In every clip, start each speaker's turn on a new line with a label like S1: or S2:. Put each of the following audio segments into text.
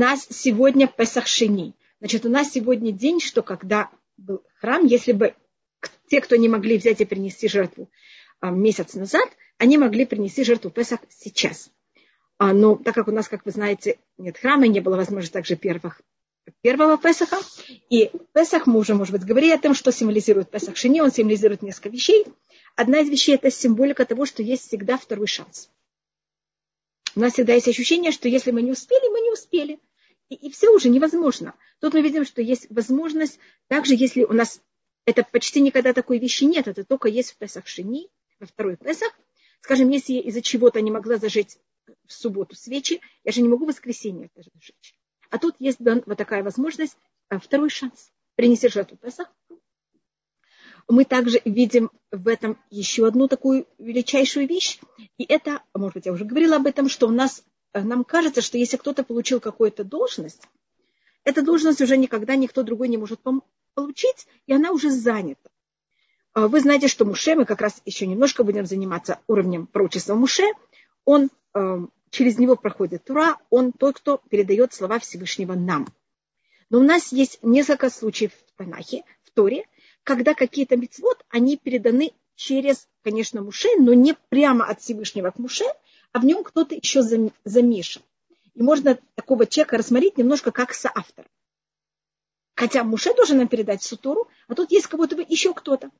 S1: нас сегодня Песах Шини. Значит, у нас сегодня день, что когда был храм, если бы те, кто не могли взять и принести жертву а, месяц назад, они могли принести жертву Песах сейчас. А, но так как у нас, как вы знаете, нет храма, не было возможности также первых, первого Песаха. И Песах, мы уже, может быть, говорили о том, что символизирует Песах Шини, он символизирует несколько вещей. Одна из вещей – это символика того, что есть всегда второй шанс. У нас всегда есть ощущение, что если мы не успели, мы не успели. И, и все уже невозможно. Тут мы видим, что есть возможность, также если у нас это почти никогда такой вещи нет, это только есть в Песах Шини, во второй Песах. Скажем, если я из-за чего-то не могла зажечь в субботу свечи, я же не могу в воскресенье даже зажечь. А тут есть вот такая возможность, э, второй шанс. Принести жертву Песах. Мы также видим в этом еще одну такую величайшую вещь. И это, может быть, я уже говорила об этом, что у нас, нам кажется, что если кто-то получил какую-то должность, эта должность уже никогда никто другой не может получить, и она уже занята. А вы знаете, что Муше, мы как раз еще немножко будем заниматься уровнем пророчества Муше, он эм, через него проходит Тура, он тот, кто передает слова Всевышнего нам. Но у нас есть несколько случаев в Танахе, в Торе, когда какие-то мецвод, они переданы через, конечно, Муше, но не прямо от Всевышнего к Муше, а в нем кто-то еще замешан. И можно такого человека рассмотреть немножко как соавтора. Хотя Муше должен нам передать всю Тору, а тут есть кого-то еще кто-то.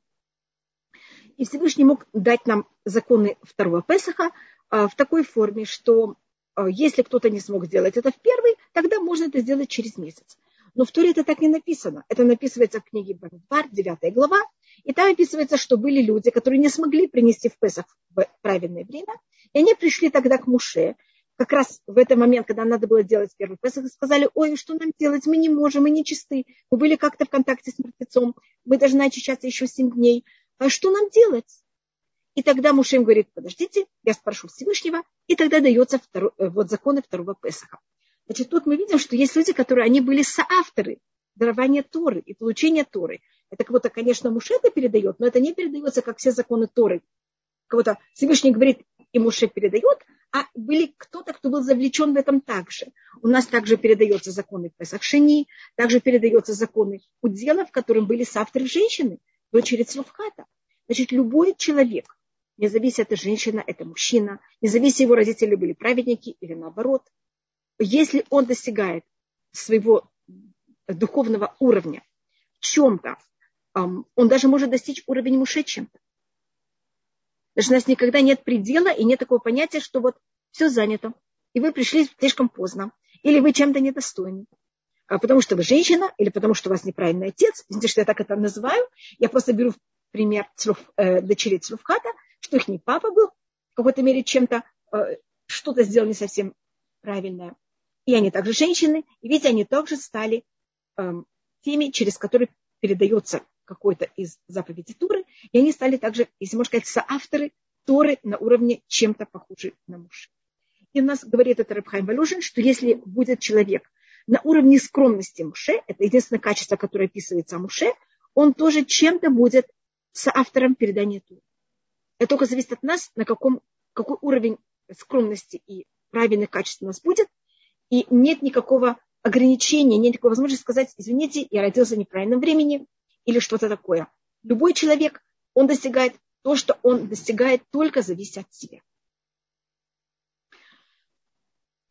S1: И Всевышний мог дать нам законы второго Песаха, а, в такой форме, что а, если кто-то не смог сделать это в первый, тогда можно это сделать через месяц. Но в Туре это так не написано. Это написывается в книге Бамидбар, 9 глава, и там описывается, что были люди, которые не смогли принести в Песах в правильное время, и они пришли тогда к Муше, как раз в этот момент, когда надо было делать первый Песах, и сказали, ой, что нам делать, мы не можем, мы не чисты, мы были как-то в контакте с мертвецом, мы должны очищаться еще 7 дней, а что нам делать? И тогда Муше им говорит, подождите, я спрошу Всевышнего, и тогда дается второй, э, вот законы второго Песаха. Значит, тут мы видим, что есть люди, которые, они были соавторы дарования Торы и получения Торы. Это кого-то, конечно, Муше это передает, но это не передается, как все законы Торы. Кого-то Всевышний говорит, и Муше передает, а были кто-то, кто был завлечен в этом также. У нас также передаются законы Песах Шини, также передаются законы удела, в котором были соавторы женщины, дочери Цлуфхата. Значит, любой человек, не зависит, это женщина, это мужчина, не зависит, его родители были праведники или наоборот. Если он достигает своего духовного уровня чем-то, он даже может достичь уровня муше чем-то. Даже у нас никогда нет предела и нет такого понятия, что вот все занято, и вы пришли слишком поздно, или вы чем-то недостойны. А потому что вы женщина, или потому что у вас неправильный отец. Извините, что я так это называю. Я просто беру пример цруф, э, дочери Цруфхата, что их не папа был в какой-то мере чем-то, э, что-то сделал не совсем правильное. И они также женщины, и ведь они также стали э, теми, через которые передается какой-то из заповедей Туры, и они стали также, если можно сказать, соавторы Торы на уровне чем-то похуже на мужа. И у нас говорит это Рабхайм Валюшин, что если будет человек на уровне скромности Муше, это единственное качество, которое описывается о Муше, он тоже чем-то будет соавтором передания Туры. Это только зависит от нас, на каком, какой уровень скромности и правильных качеств у нас будет. И нет никакого ограничения, нет никакой возможности сказать, извините, я родился в неправильном времени или что-то такое. Любой человек, он достигает то, что он достигает, только зависит от себя.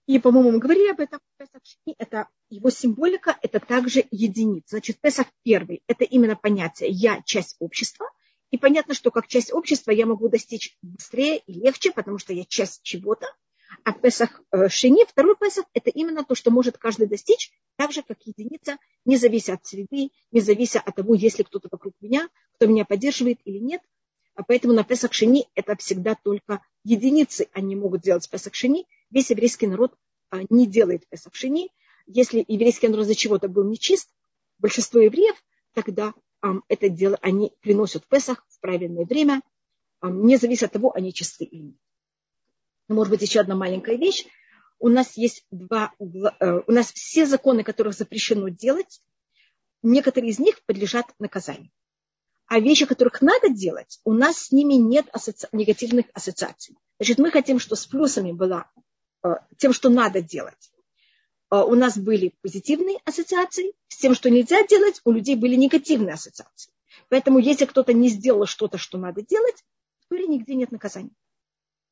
S1: И, по-моему, мы говорили об этом. Это его символика, это также единица. Значит, Песах первый, это именно понятие «я часть общества», и понятно, что как часть общества я могу достичь быстрее и легче, потому что я часть чего-то. А Песах э, Шини, второй Песах, это именно то, что может каждый достичь, так же, как единица, не завися от среды, не завися от того, есть ли кто-то вокруг меня, кто меня поддерживает или нет. А поэтому на Песах Шини это всегда только единицы, они могут делать Песах Шини. Весь еврейский народ а, не делает Песах Шини. Если еврейский народ за чего-то был нечист, большинство евреев, тогда это дело они приносят в Песах в правильное время, не зависит от того, они чисты или нет. Может быть, еще одна маленькая вещь. У нас есть два, э, у нас все законы, которых запрещено делать, некоторые из них подлежат наказанию. А вещи, которых надо делать, у нас с ними нет асоци... негативных ассоциаций. Значит, мы хотим, что с плюсами было э, тем, что надо делать. а, у нас были позитивные ассоциации, с тем, что нельзя делать, у людей были негативные ассоциации. Поэтому если кто-то не сделал что-то, что надо делать, в нигде нет наказания.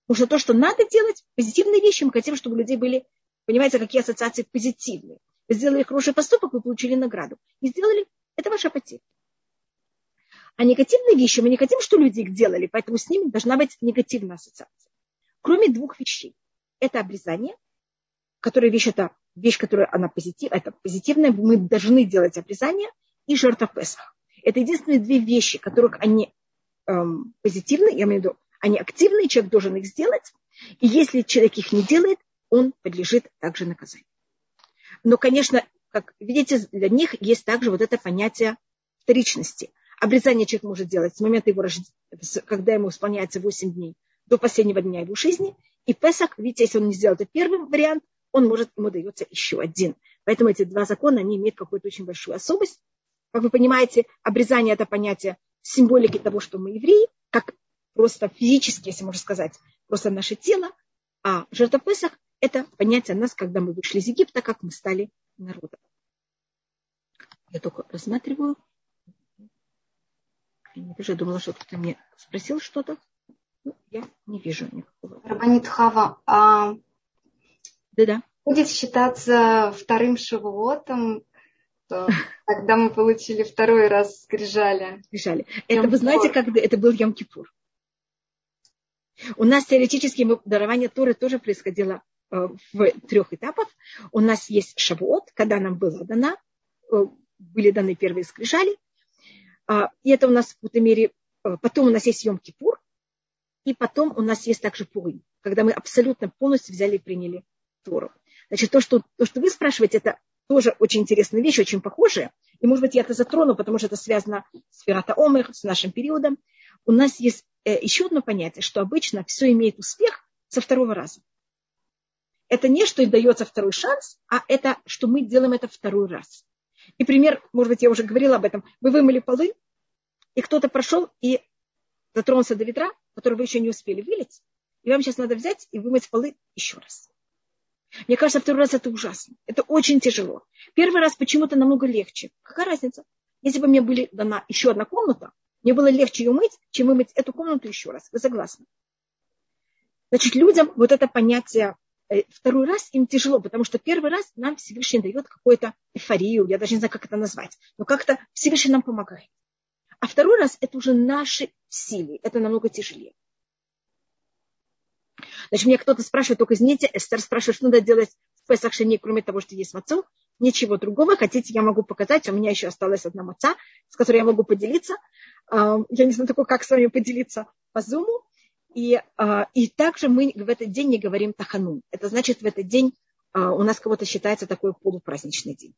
S1: Потому что то, что надо делать, позитивные вещи, мы хотим, чтобы у людей были, понимаете, какие ассоциации позитивные. Вы сделали хороший поступок, вы получили награду. Не сделали, это ваша потеря. А негативные вещи мы не хотим, что люди их делали, поэтому с ними должна быть негативная ассоциация. Кроме двух вещей. Это обрезание, которая вещь, это вещь, которая она позитив, это позитивная, мы должны делать обрезание, и жертва Песах. Это единственные две вещи, которых они эм, позитивны, я имею в виду, они активные, человек должен их сделать, и если человек их не делает, он подлежит также наказанию. Но, конечно, как видите, для них есть также вот это понятие вторичности. Обрезание человек может делать с момента его рождения, когда ему исполняется 8 дней, до последнего дня его жизни. И Песах, видите, если он не сделал это первым вариант, он может, ему дается еще один. Поэтому эти два закона, они имеют какую-то очень большую особость. Как вы понимаете, обрезание – это понятие символики того, что мы евреи, как просто физически, если можно сказать, просто наше тело. А жертва Песах – это понятие нас, когда мы вышли из Египта, как мы стали народом. Я только рассматриваю. Я не вижу, я думала, что кто-то мне спросил что-то. Ну, я не вижу никакого.
S2: Рабанит Хава, а
S1: да-да.
S2: будет считаться вторым шавуотом, когда мы получили второй раз скрижали.
S1: Скрижали. Это вы знаете, как это был Йом-Кипур. У нас теоретически дарование Торы тоже происходило э, в трех этапах. У нас есть шавуот, когда нам было дано, э, были даны первые скрижали. А, и это у нас в какой-то мере... Э, потом у нас есть Йом-Кипур, и потом у нас есть также Пурим, когда мы абсолютно полностью взяли и приняли Тору. Значит, то что, то, что вы спрашиваете, это тоже очень интересная вещь, очень похожая. И, может быть, я это затрону, потому что это связано с Ферата Омер, с нашим периодом. У нас есть э, еще одно понятие, что обычно все имеет успех со второго раза. Это не, что и дается второй шанс, а это, что мы делаем это второй раз. И пример, может быть, я уже говорила об этом. Вы вымыли полы, и кто-то прошел и дотронулся до ведра, который вы еще не успели вылить, и вам сейчас надо взять и вымыть полы еще раз. Мне кажется, второй раз это ужасно. Это очень тяжело. Первый раз почему-то намного легче. Какая разница? Если бы мне была дана еще одна комната, мне было легче ее мыть, чем вымыть эту комнату еще раз. Вы согласны? Значит, людям вот это понятие э, второй раз им тяжело, потому что первый раз нам Всевышний дает какую-то эйфорию, я даже не знаю, как это назвать, но как-то Всевышний нам помогает. А второй раз это уже наши силы, это намного тяжелее. Значит, мне кто-то спрашивает, только извините, Эстер спрашивает, что надо делать в Песах Шени, кроме того, что есть мацу. Ничего другого. Хотите, я могу показать. У меня еще осталась одна маца, с которой я могу поделиться. А, я не знаю как с вами поделиться по зуму. И, а, и также мы в этот день не говорим тахану. Это значит, в этот день а, у нас кого-то считается такой полупраздничный день.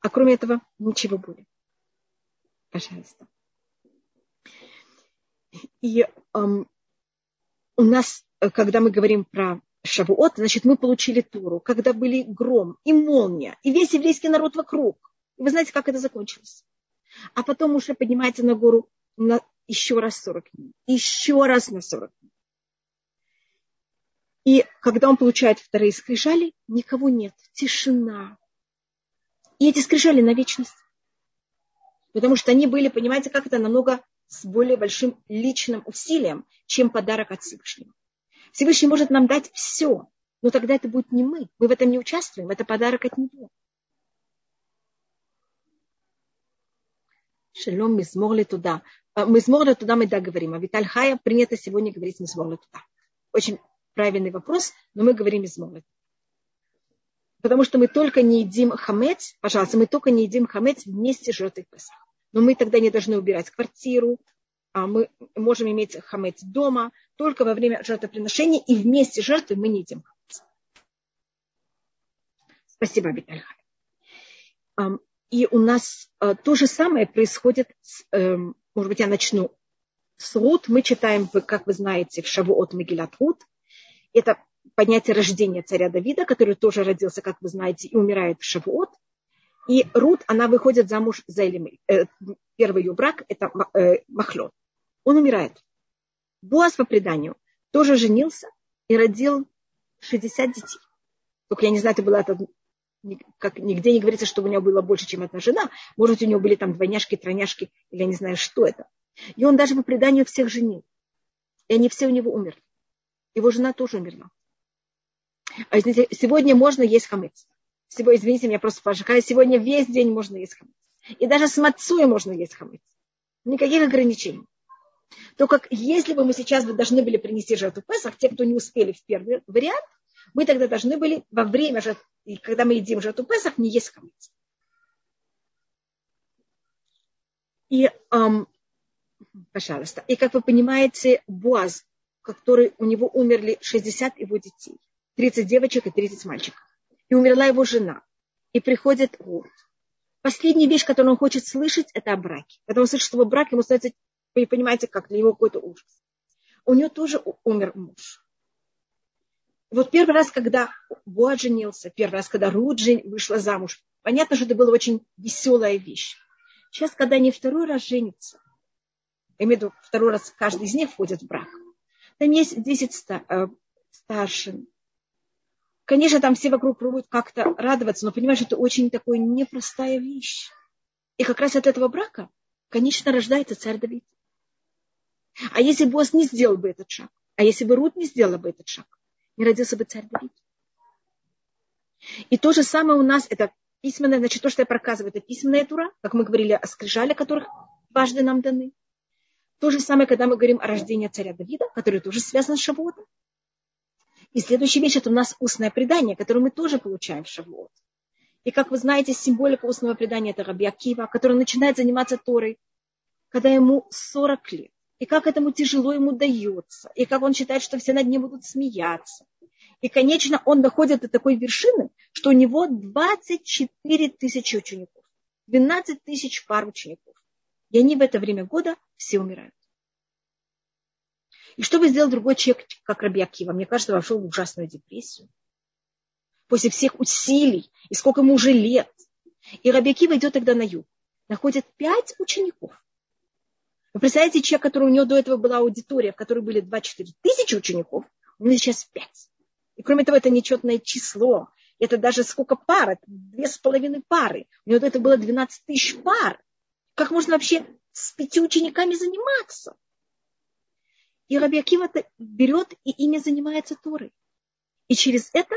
S1: А кроме этого, ничего более. Пожалуйста. И у нас Э, когда мы говорим про Шавуот, значит, мы получили Туру, когда были гром и молния, и весь еврейский народ вокруг. И вы знаете, как это закончилось. А потом уже поднимается на гору на еще раз 40 дней, еще раз на 40 дней. И когда он получает вторые скрижали, никого нет, тишина. И эти скрижали на вечность. Потому что они были, понимаете, как это намного с более большим личным усилием, чем подарок от Всевышнего. Всевышний может нам дать все, но тогда это будет не мы. Мы в этом не участвуем. Это подарок от него. Шалом, мизмор ли туда. А, мизмор ли туда мы да говорим. А Виталь Хая принято сегодня говорить мизмор ли туда. Очень правильный вопрос, но мы говорим мизмор ли Потому что мы только не едим хамец, пожалуйста, мы только не едим хамец вместе с жертвой Песах. Но мы тогда не должны убирать квартиру, а мы можем иметь хамец дома только во время жертвоприношения, и вместе жертвы мы не едим хамец. Спасибо, Абитальхай. И у нас э, то же самое происходит, с, эм, может быть, я начну с Рут. Мы читаем, как вы знаете, в Шавуот Мегилат Рут. Это понятие рождения царя Давида, который тоже родился, как вы знаете, и умирает в Шавуот. И Рут, она выходит замуж за Элимель. Э, первый ее брак – это э, Махлон он умирает. Буаз по преданию тоже женился и родил 60 детей. Только я не знаю, это была это как нигде не говорится, что у него было больше, чем одна жена. Может, у него были там двойняшки, тройняшки, или я не знаю, что это. И он даже по преданию всех женил. И они все у него умерли. Его жена тоже умерла. А извините, сегодня можно есть хамец. Сегодня, извините, меня просто пожалуйста. Сегодня весь день можно есть хамец. И даже с мацуей можно есть хамец. Никаких ограничений. То как если бы мы сейчас бы должны были принести жертву Песах, те, кто не успели в первый вариант, мы тогда должны были во время, когда мы едим жертву Песах, не есть хамец. И, эм, пожалуйста, и как вы понимаете, Буаз, который у него умерли 60 его детей, 30 девочек и 30 мальчиков. И умерла его жена. И приходит год. Последняя вещь, которую он хочет слышать, это о браке. Когда он слышит слово брак, ему становится, вы понимаете, как для него какой-то ужас. У него тоже умер муж. Вот первый раз, когда Буа женился, первый раз, когда Рут вышла замуж, понятно, что это была очень веселая вещь. Сейчас, когда они второй раз женятся, я имею в виду, второй раз каждый из них входит в брак, там есть 10 э, старшин. Конечно, там все вокруг пробуют как-то радоваться, но понимаешь, это очень такая непростая вещь. И как раз от этого брака, конечно, рождается царь Давид. А если бы Босс не сделал бы этот шаг, а если бы Рут не сделала бы этот шаг, не родился бы царь Давид. И то же самое у нас, это письменная, значит, то, что я проказываю, это письменная тура, как мы говорили о скрижале, которых дважды нам даны. То же самое, когда мы говорим о рождении царя Давида, который тоже связан с Шавуотом. И следующая вещь – это у нас устное предание, которое мы тоже получаем в Шавуот. И как вы знаете, символика устного предания – это Раби Акива, который начинает заниматься Торой, когда ему 40 лет. И как этому тяжело ему дается. И как он считает, что все над ним будут смеяться. И, конечно, он доходит до такой вершины, что у него 24 тысячи учеников. 12 тысяч пар учеников. И они в это время года все умирают. И что бы сделал другой человек, как Раби Акива? Мне кажется, вошел в ужасную депрессию. После всех усилий, и сколько ему уже лет. И Раби Акива идет тогда на юг. Находит пять учеников. Вы представляете, человек, который у него до этого была аудитория, в которой были 24 тысячи учеников, у него сейчас пять. И кроме того, это нечетное число. Это даже сколько пар? Это две с половиной пары. У него до этого было 12 тысяч пар. Как можно вообще с пяти учениками заниматься? И Раби Акива берет и ими занимается Торой. И через это,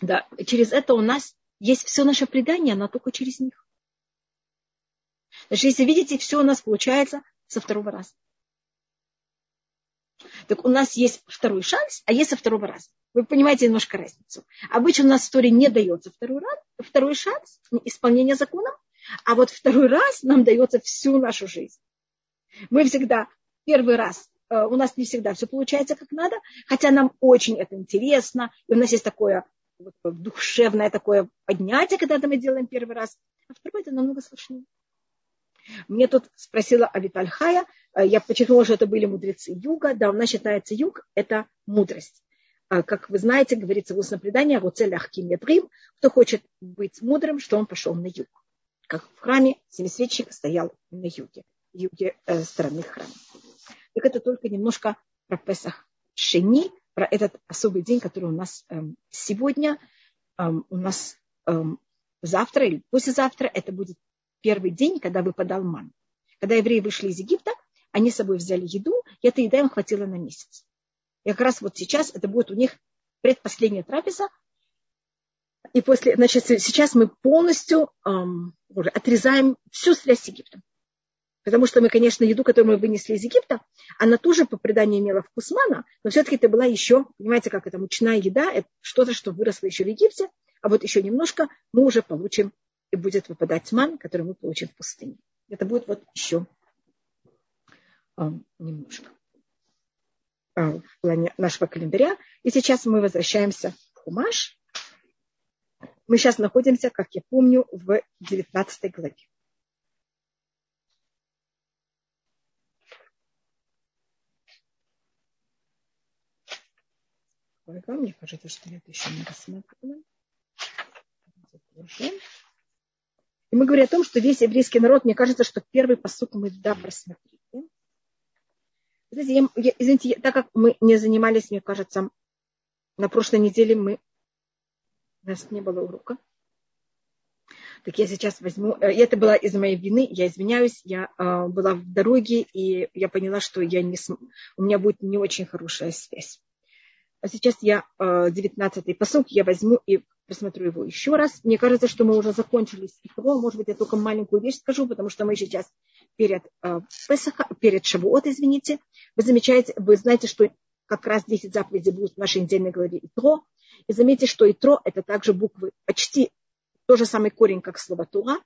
S1: да, через это у нас есть все наше предание, оно только через них. Значит, если видите, все у нас получается со второго раза. Так у нас есть второй шанс, а есть со второго раза. Вы понимаете немножко разницу. Обычно у нас в истории не дается второй, раз, второй шанс исполнения закона, а вот второй раз нам дается всю нашу жизнь. Мы всегда первый раз, у нас не всегда все получается как надо, хотя нам очень это интересно, и у нас есть такое вот, душевное такое поднятие, когда мы делаем первый раз, а второй это намного сложнее. Мне тут спросила Авиталь Хая, э, я подчеркнула, что это были мудрецы юга. Да, у нас считается юг – это мудрость. А, как вы знаете, говорится в устном предании, вот целях киметрим, кто хочет быть мудрым, что он пошел на юг. Как в храме семисвечник стоял на юге, юге э, стороны храма. Так это только немножко про Песах Шени, про этот особый день, который у нас э, сегодня, э, у нас э, завтра или послезавтра, это будет первый день, когда выпадал ман. Когда евреи вышли из Египта, они с собой взяли еду, и эта еда им хватило на месяц. И как раз вот сейчас это будет у них предпоследняя трапеза. И после, значит, сейчас мы полностью эм, отрезаем всю связь с Египтом. Потому что мы, конечно, еду, которую мы вынесли из Египта, она тоже по преданию имела вкус мана, но все-таки это была еще, понимаете, как это мучная еда, это что-то, что выросло еще в Египте, а вот еще немножко мы уже получим и будет выпадать ман, который мы получим в пустыне. Это будет вот еще а, немножко а, в плане нашего календаря. И сейчас мы возвращаемся в Хумаш. Мы сейчас находимся, как я помню, в 19 главе. Мне кажется, что я это еще не рассматривала. И мы говорим о том, что весь еврейский народ, мне кажется, что первый посуд мы да просмотрели. Знаете, я, я, извините, я, так как мы не занимались, мне кажется, на прошлой неделе мы У нас не было урока. Так я сейчас возьму... Э, это было из моей вины. Я извиняюсь. Я э, была в дороге, и я поняла, что я не см... у меня будет не очень хорошая связь. А сейчас я э, 19-й посок, я возьму и посмотрю его еще раз. Мне кажется, что мы уже закончили с Итро. Может быть, я только маленькую вещь скажу, потому что мы сейчас перед, э, Песаха, перед Шавуот, извините. Вы замечаете, вы знаете, что как раз 10 заповедей будут в нашей недельной главе Итро. И заметьте, что Итро – это также буквы почти тот же самый корень, как слово Тура.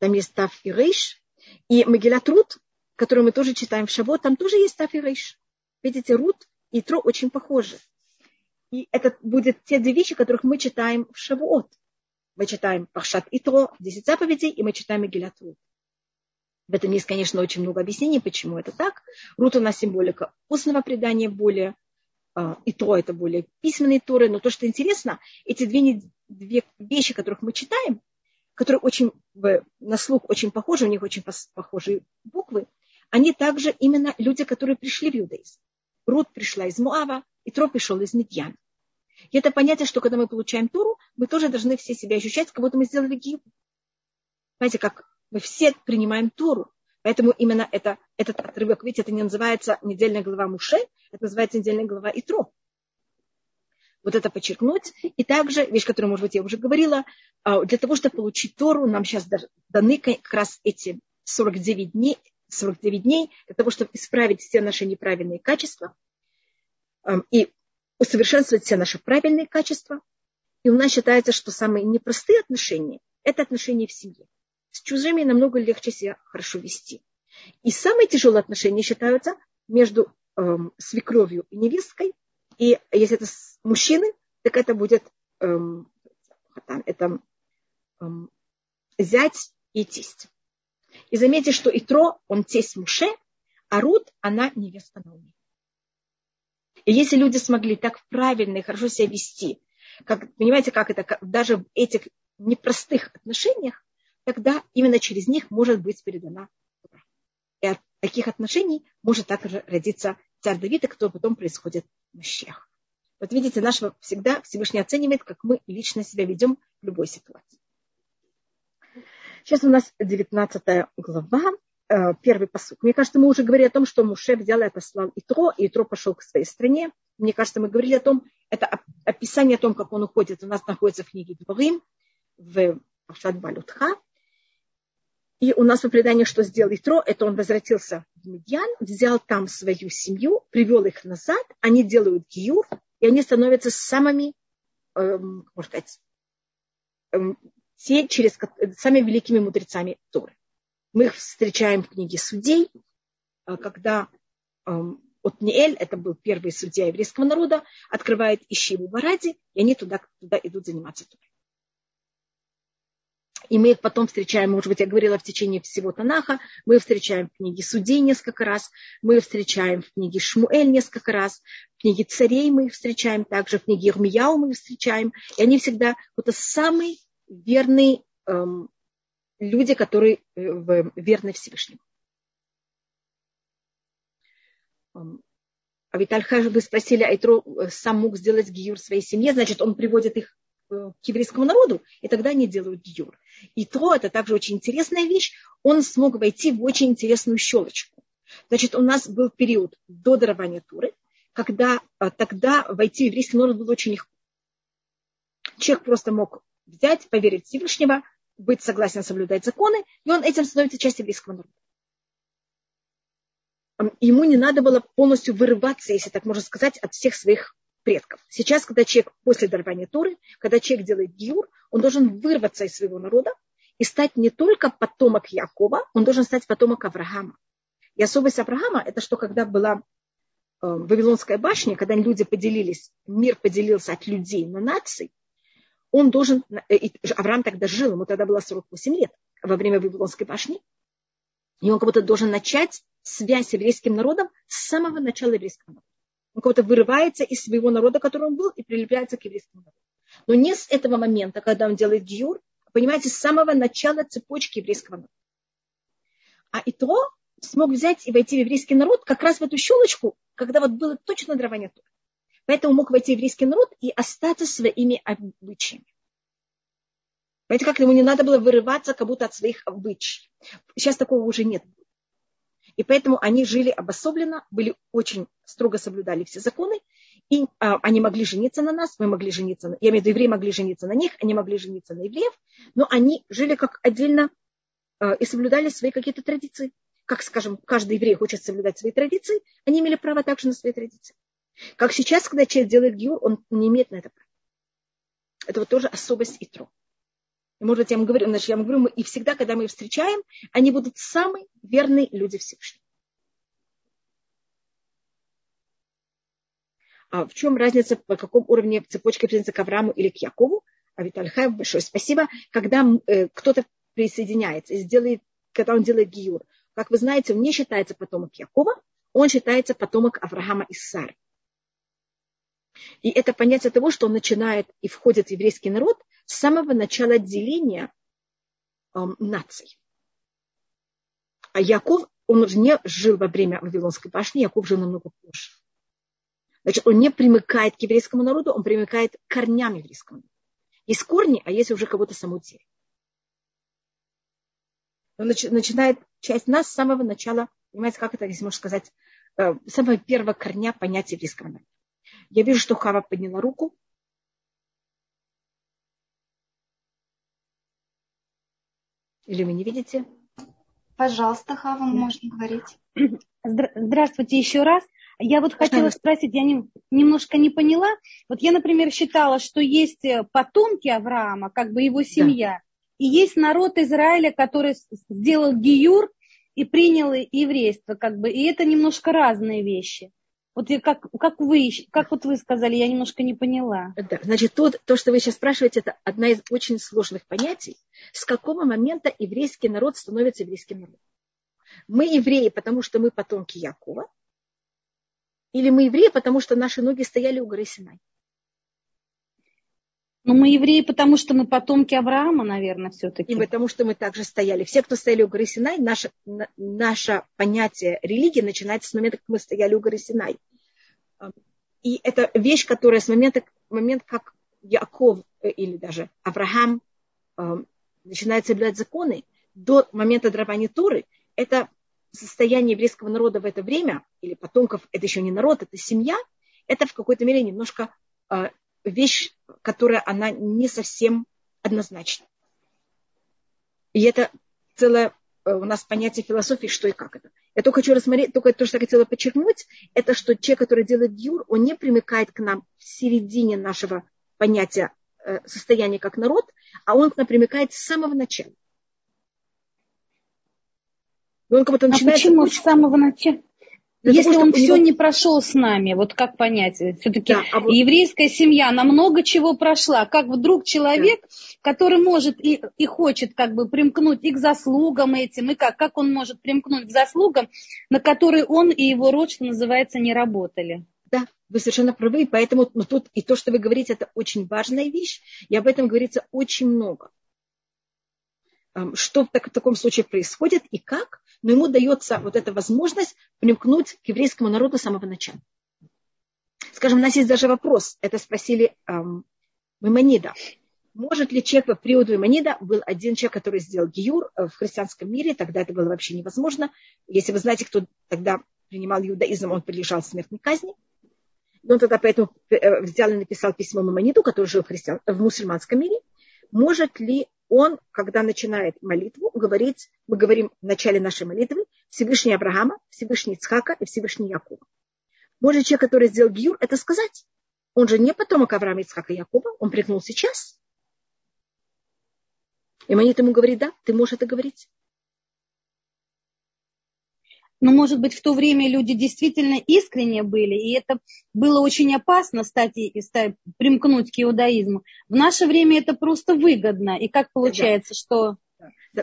S1: Там есть Тав и Рейш. И Магилат Рут, который мы тоже читаем в Шавот, там тоже есть Тав и Рейш. Видите, Рут и Тро очень похожи. И это будет те две вещи, которых мы читаем в Шавуот. Мы читаем Пахшат и Тро, 10 заповедей, и мы читаем Магилат Рут. В этом есть, конечно, очень много объяснений, почему это так. Рут у нас символика устного предания более, а, и то это более письменные туры. Но то, что интересно, эти две, две вещи, которых мы читаем, которые очень на слух очень похожи, у них очень похожие буквы, они также именно люди, которые пришли в иудаизм. Рут пришла из Муава, и Тро пришел из Медьяна. И это понятие, что когда мы получаем Туру, мы тоже должны все себя ощущать, как будто мы сделали гиб. Знаете, как мы все принимаем Туру. Поэтому именно это, этот отрывок, видите, это не называется недельная глава Муше, это называется недельная глава Итро. Вот это подчеркнуть. И также, вещь, которую, может быть, я уже говорила, а, для того, чтобы получить Тору, нам сейчас даны как раз эти 49 дней, 49 дней для того, чтобы исправить все наши неправильные качества и усовершенствовать все наши правильные качества. И у нас считается, что самые непростые отношения – это отношения в семье. С чужими намного легче себя хорошо вести. И самые тяжелые отношения считаются между эм, свекровью и невесткой. И если это мужчины, так это будет эм, это, эм, зять и тесть. И заметьте, что Итро, он тесть Муше, а Рут, она невеста Науми. И если люди смогли так правильно и хорошо себя вести, как, понимаете, как это, как, даже в этих непростых отношениях, тогда именно через них может быть передана Тора. И от таких отношений может также родиться царь Давид, и кто потом происходит в Мащех. Вот видите, наш всегда Всевышний оценивает, как мы лично себя ведем в любой ситуации. Сейчас у нас 19 глава, э, первый посуд. Мне кажется, мы уже говорили о том, что Муше взял и отослал Итро, и Итро пошел к своей стране. Мне кажется, мы говорили о том, это описание о том, как он уходит, у нас находится в книге Дворим, в Пашат Балютха. И у нас в предании, что сделал Итро, это он возвратился в Медьян, взял там свою семью, привел их назад, они делают гиюр, и они становятся самыми, эм, можно сказать, эм, те, через, самыми великими мудрецами Торы. Мы их встречаем в книге судей, э, когда Отниэль, это был первый судья еврейского народа, открывает Ищиву Баради, и они туда, туда идут заниматься Торой. И мы их потом встречаем, может быть, я говорила в течение всего Танаха, мы их встречаем в книге Судей несколько раз, мы их встречаем в книге Шмуэль несколько раз, в книге Царей мы их встречаем, также в книге Ирмияу мы их встречаем. И они всегда вот самые верные эм, люди, которые э, верны Всевышнему. Эм, а Виталь вы спросили, Айтро э, сам мог сделать гиюр своей семье, значит, он приводит их Э, к еврейскому народу, и тогда они делают гиюр. И то, это также очень интересная вещь, он смог войти в очень интересную щелочку. Значит, у нас был период до дарования Туры, когда э, тогда войти в еврейский народ было очень легко. Человек просто мог взять, поверить Всевышнего, быть согласен соблюдать законы, и он этим становится частью еврейского народа. Ему не надо было полностью вырываться, если так можно сказать, от всех своих предков. Сейчас, когда человек после дарования Торы, когда человек делает гиур, он должен вырваться из своего народа и стать не только потомок Якова, он должен стать потомок Авраама. И особость Авраама – это что, когда была э, Вавилонская башня, когда люди поделились, мир поделился от людей на нации, он должен, э, Авраам тогда жил, ему тогда было 48 лет во время Вавилонской башни, и он как будто должен начать связь с еврейским народом с самого начала еврейского народа он как-то вырывается из своего народа, который он был, и прилепляется к еврейскому народу. Но не с этого момента, когда он делает гиюр, а, понимаете, с самого начала цепочки еврейского народа. А и то смог взять и войти в еврейский народ как раз в эту щелочку, когда вот было точно дарование Торы. Поэтому мог войти еврейский народ и остаться своими обычаями. Понимаете, как ему не надо было вырываться как будто от своих обычаев. Сейчас такого уже нет. И поэтому они жили обособленно, были очень строго соблюдали все законы, и а, они могли жениться на нас, мы могли жениться, на, я имею в виду, евреи могли жениться на них, они могли жениться на евреев, но они жили как отдельно а, и соблюдали свои какие-то традиции. Как, скажем, каждый еврей хочет соблюдать свои традиции, они имели право также на свои традиции. Как сейчас, когда человек делает гиур, он не имеет на это права. Это вот тоже особость и трон. И, может быть, я вам говорю, значит, я вам говорю, мы, и всегда, когда мы их встречаем, они будут самые верные люди Всевышнего. А в чем разница, по какому уровне цепочки придется к Аврааму или к Якову? А Витальхай, большое спасибо. Когда э, кто-то присоединяется и сделает, когда он делает гиюр, как вы знаете, он не считается потомок Якова, он считается потомок Авраама и Сары. И это понятие того, что он начинает и входит в еврейский народ с самого начала деления э, наций. А Яков, он уже не жил во время Вавилонской башни, Яков жил намного позже. Значит, он не примыкает к еврейскому народу, он примыкает к корням еврейскому. Есть корни, а есть уже кого-то само дерево. Он начинает часть нас с самого начала, понимаете, как это, если можно сказать, э, самого первого корня понятия еврейского народа. Я вижу, что Хава подняла руку. Или вы не видите?
S2: Пожалуйста, Хава, можно говорить.
S3: Здравствуйте еще раз. Я вот хотела спросить, я не, немножко не поняла. Вот я, например, считала, что есть э, потомки Авраама, как бы его семья, да. и есть народ Израиля, который сделал гиюр и принял еврейство, как бы, и это немножко разные вещи. Вот как, как, вы, как вот вы сказали, я немножко не поняла.
S1: Да, значит, то, то, что вы сейчас спрашиваете, это одна из очень сложных понятий. С какого момента еврейский народ становится еврейским народом? Мы евреи, потому что мы потомки Якова, или мы евреи, потому что наши ноги стояли у горы Синай?
S3: Ну, мы евреи, потому что мы потомки Авраама, наверное, все-таки.
S1: И потому что мы также стояли. Все, кто стояли у горы Синай, наше, наше понятие религии начинается с момента, как мы стояли у горы Синай. И это вещь, которая с момента, момент, как Яков э, или даже Авраам начинает соблюдать законы, до момента дарования Туры, это состояние еврейского народа в это время, или потомков, это еще не народ, это семья, это в какой-то мере немножко э, вещь, которая она не совсем однозначна. И это целое э, у нас понятие философии, что и как это. Я только хочу рассмотреть, только то, что я хотела подчеркнуть, это что человек, который делает юр, он не примыкает к нам в середине нашего понятия э, состояния как народ, а он к нам примыкает с самого начала.
S3: И он как будто начинает... А почему с самого начала? Для Если того, он все него... не прошел с нами, вот как понять? Все-таки да, а вот... еврейская семья, она много чего прошла. Как вдруг человек, да. который может и, и хочет как бы примкнуть и к заслугам этим, и как, как он может примкнуть к заслугам, на которые он и его род, что называется, не работали?
S1: Да, вы совершенно правы, поэтому ну, тут и то, что вы говорите, это очень важная вещь, и об этом говорится очень много. Что в, так, в таком случае происходит и как, но ему дается вот эта возможность примкнуть к еврейскому народу с самого начала. Скажем, у нас есть даже вопрос, это спросили эм, Маймонида. Может ли человек в период Маймонида, был один человек, который сделал гиюр э, в христианском мире, тогда это было вообще невозможно. Если вы знаете, кто тогда принимал иудаизм, он подлежал смертной казни. И он тогда поэтому э, взял и написал письмо Мамониду, который жил в, христиан, в мусульманском мире. Может ли он, когда начинает молитву, говорить, мы говорим в начале нашей молитвы Всевышний Авраама, Всевышний Ицхака и Всевышний Якова. Может человек, который сделал гиюр, это сказать. Он же не потомок Авраама, Ицхака и Якова, он прикнул сейчас. И Манит ему говорит, да, ты можешь это говорить.
S3: Но, может быть, в то время люди действительно искренне были, и это было очень опасно стать, стать, примкнуть к иудаизму. В наше время это просто выгодно. И как получается, да. что...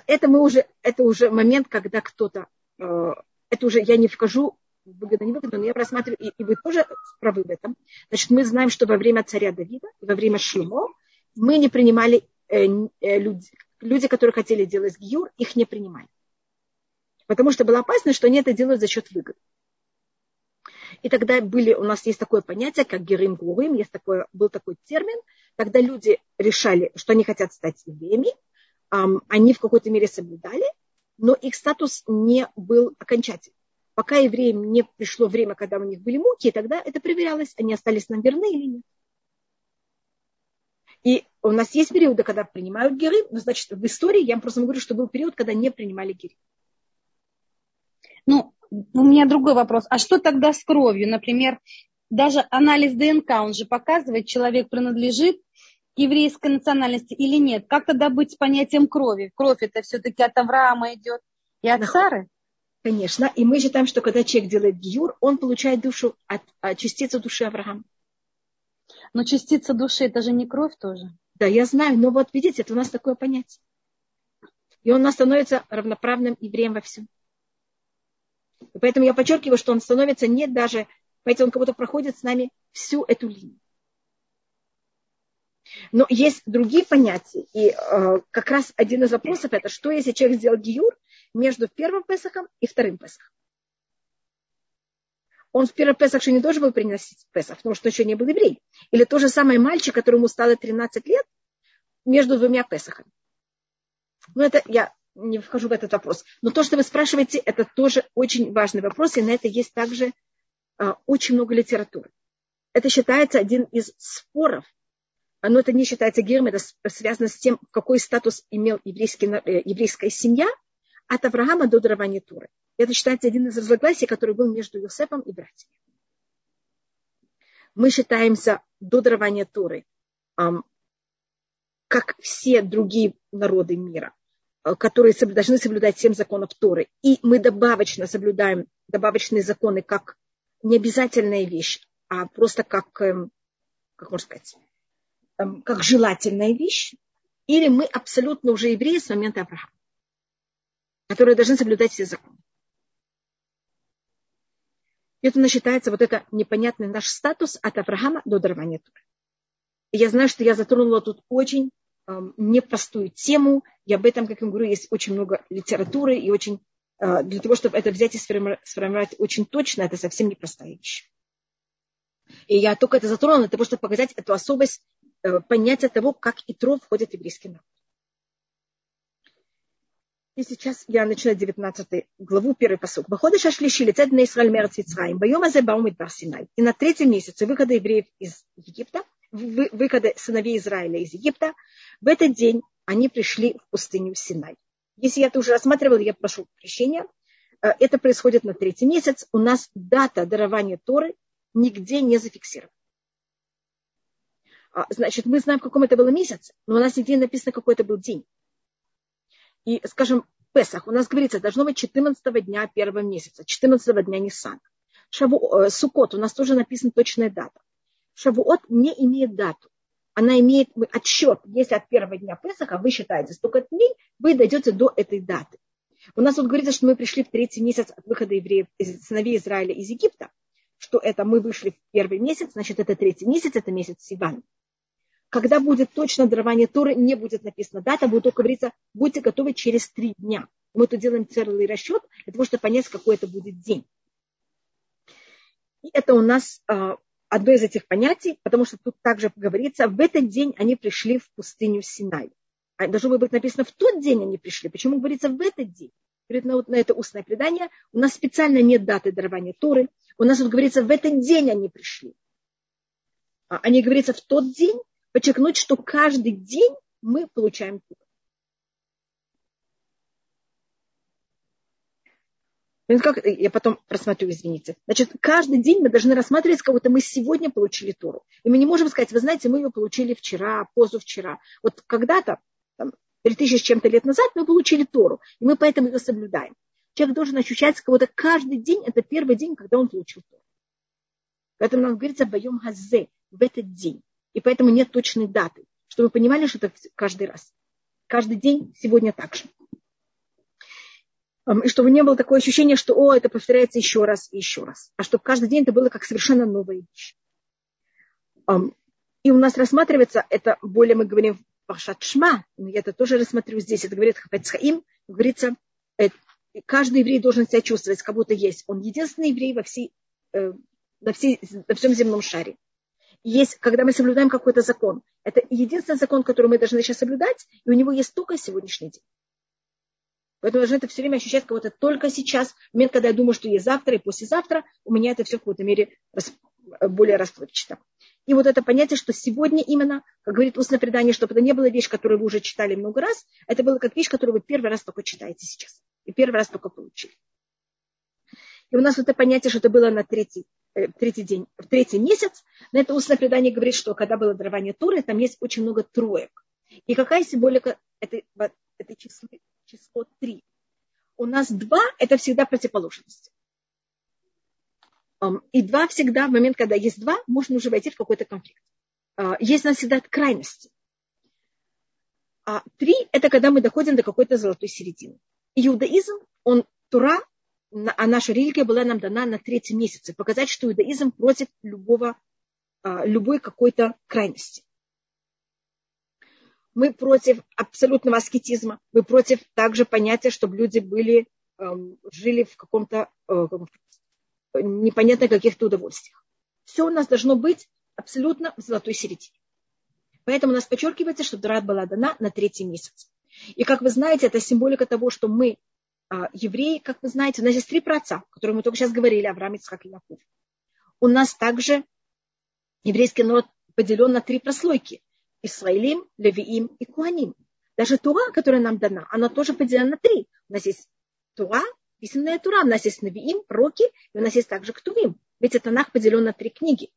S1: Это мы уже, это уже момент, когда кто-то, э, это уже я не вхожу выгодно, не выгодно, но я просматриваю, и, и вы тоже правы в этом. Значит, мы знаем, что во время царя Давида, во время Шлюмо, мы не принимали э, э, люди, люди, которые хотели делать гиюр, их не принимали. Потому что было опасно, что они это делают за счет выгоды. И тогда были, у нас есть такое понятие, как герим гурим, есть такое, был такой термин, когда люди решали, что они хотят стать евреями, они в какой-то мере соблюдали, но их статус не был окончательным. Пока евреям не пришло время, когда у них были муки, тогда это проверялось, они остались нам верны или нет. И у нас есть периоды, когда принимают геры, но значит в истории я просто говорю, что был период, когда не принимали геры.
S3: Ну, у меня другой вопрос. А что тогда с кровью? Например, даже анализ ДНК, он же показывает, человек принадлежит к еврейской национальности или нет. Как тогда быть с понятием крови? Кровь это все-таки от Авраама идет и от Сары?
S1: Конечно. И мы считаем, что когда человек делает гиюр, он получает душу от, от частицы души Авраама.
S3: Но частица души это же не кровь тоже.
S1: Да, я знаю, но вот видите, это у нас такое понятие. И он у нас становится равноправным евреем во всем. И поэтому я подчеркиваю, что он становится не даже, понимаете, он как будто проходит с нами всю эту линию. Но есть другие понятия. И э, как раз один из вопросов это, что если человек сделал гиюр между первым Песохом и вторым Песохом. Он в первый Песах еще не должен был приносить Песах, потому что еще не был еврей. Или то же самое мальчик, которому стало 13 лет, между двумя Песахами. Ну, это я не вхожу в этот вопрос. Но то, что вы спрашиваете, это тоже очень важный вопрос, и на это есть также э, очень много литературы. Это считается один из споров, но это не считается гером, это связано с тем, какой статус имел еврейский, э, еврейская семья от Авраама до дарования Туры. Это считается один из разногласий, который был между Юсефом и братьями. Мы считаемся до дарования Туры, как все другие народы мира – которые должны соблюдать семь законов Торы. И мы добавочно соблюдаем добавочные законы как необязательная вещь, а просто как, эм, как можно сказать, эм, как желательная вещь. Или мы абсолютно уже евреи с момента Авраама, которые должны соблюдать все законы. И это считается вот это непонятный наш статус от Авраама до дарования Торы. Я знаю, что я затронула тут очень непростую тему, и об этом, как я говорю, есть очень много литературы, и очень а, для того, чтобы это взять и сформировать очень точно, это совсем непростая вещь. И я только это затронула для того, чтобы показать эту особость э, понятия того, как Итро входит в еврейский народ. И сейчас я начинаю 19 главу, первый посуд. Баходы шашлиши лицет на Исраиль мерц Ицраим. Байом азе баумит Барсинай. И на третьем месяце выхода евреев из Египта, выхода сыновей Израиля из Египта, в этот день они пришли в пустыню Синай. Если я это уже рассматривала, я прошу прощения. Э, это происходит на третий месяц. У нас дата дарования Торы нигде не зафиксирована. А, значит, мы знаем, в каком это было месяце, но у нас нигде написано, какой это был день. И, скажем, Песах, у нас говорится, должно быть 14 дня первого месяца, 14 дня Нисан. Шаву, э, Сукот, у нас тоже написана точная дата. Шавуот не имеет дату она имеет отсчет, если от первого дня Песаха вы считаете столько дней, вы дойдете до этой даты. У нас вот говорится, что мы пришли в третий месяц от выхода евреев, сыновей Израиля из Египта, что это мы вышли в первый месяц, значит, это третий месяц, это месяц Сиван. Когда будет точно дарование Торы, не будет написано дата, будет только говориться, будьте готовы через три дня. Мы тут делаем целый расчет для того, чтобы понять, какой это будет день. И это у нас а, одно из этих понятий, потому что тут также говорится, в этот день они пришли в пустыню Синай. А должно было быть написано, в тот день они пришли. Почему говорится в этот день? Говорит, на, вот на это устное предание. У нас специально нет даты дарования Торы. У нас вот говорится, в этот день они пришли. А они говорится, в тот день, подчеркнуть, что каждый день мы получаем Тору. Как, я потом просмотрю, извините. Значит, каждый день мы должны рассматривать, как будто мы сегодня получили Тору. И мы не можем сказать, вы знаете, мы ее получили вчера, позавчера. Вот когда-то, там, 3000 с чем-то лет назад, мы получили Тору. И мы поэтому ее соблюдаем. Человек должен ощущать, как будто каждый день это первый день, когда он получил Тору. Поэтому нам говорится боем газе в этот день. И поэтому нет точной даты, чтобы вы понимали, что это каждый раз. Каждый день сегодня так же и чтобы не было такое ощущение, что о, это повторяется еще раз и еще раз, а чтобы каждый день это было как совершенно новая вещь. И у нас рассматривается, это более мы говорим в Шма, но я это тоже рассмотрю здесь, это говорит Хафецхаим, говорится, э, каждый еврей должен себя чувствовать, как будто есть. Он единственный еврей во всей, э, на, всей, на всем земном шаре. Есть, когда мы соблюдаем какой-то закон, это единственный закон, который мы должны сейчас соблюдать, и у него есть только сегодняшний день. Поэтому я должна это все время ощущать кого-то только сейчас, в момент, когда я думаю, что есть завтра и послезавтра, у меня это все в какой-то мере более расплывчато. И вот это понятие, что сегодня именно, как говорит устное предание, чтобы это не была вещь, которую вы уже читали много раз, это было как вещь, которую вы первый раз только читаете сейчас. И первый раз только получили. И у нас вот это понятие, что это было на третий, э, третий день, в третий месяц. На это устное предание говорит, что когда было дарование Туры, там есть очень много троек. И какая символика этой, этой число, число три? У нас два – это всегда противоположность. И два всегда, в момент, когда есть два, можно уже войти в какой-то конфликт. А, есть у нас всегда крайности. А три – это когда мы доходим до какой-то золотой середины. Иудаизм, он Тура, а наша религия была нам дана на третьем месяце. Показать, что иудаизм против любого, а, любой какой-то крайности. Мы против абсолютного аскетизма. Мы против также понятия, чтобы люди были, жили в каком-то э, непонятно каких-то удовольствиях. Все у нас должно быть абсолютно в золотой середине. Поэтому у нас подчеркивается, что Дурат была дана на третий месяц. И как вы знаете, это символика того, что мы, а, евреи, как вы знаете, у нас есть три праца, которые мы только сейчас говорили, Авраам, Ицхак и Яков. У нас также еврейский народ поделен на три прослойки. Исраилим, Левиим и Куаним. Даже Тура, которая нам дана, она тоже поделена на три. У нас есть Тура, писанная Тура. У нас есть Навиим, пророки, и у нас есть также Ктувим. Ведь это Танах поделен на три книги.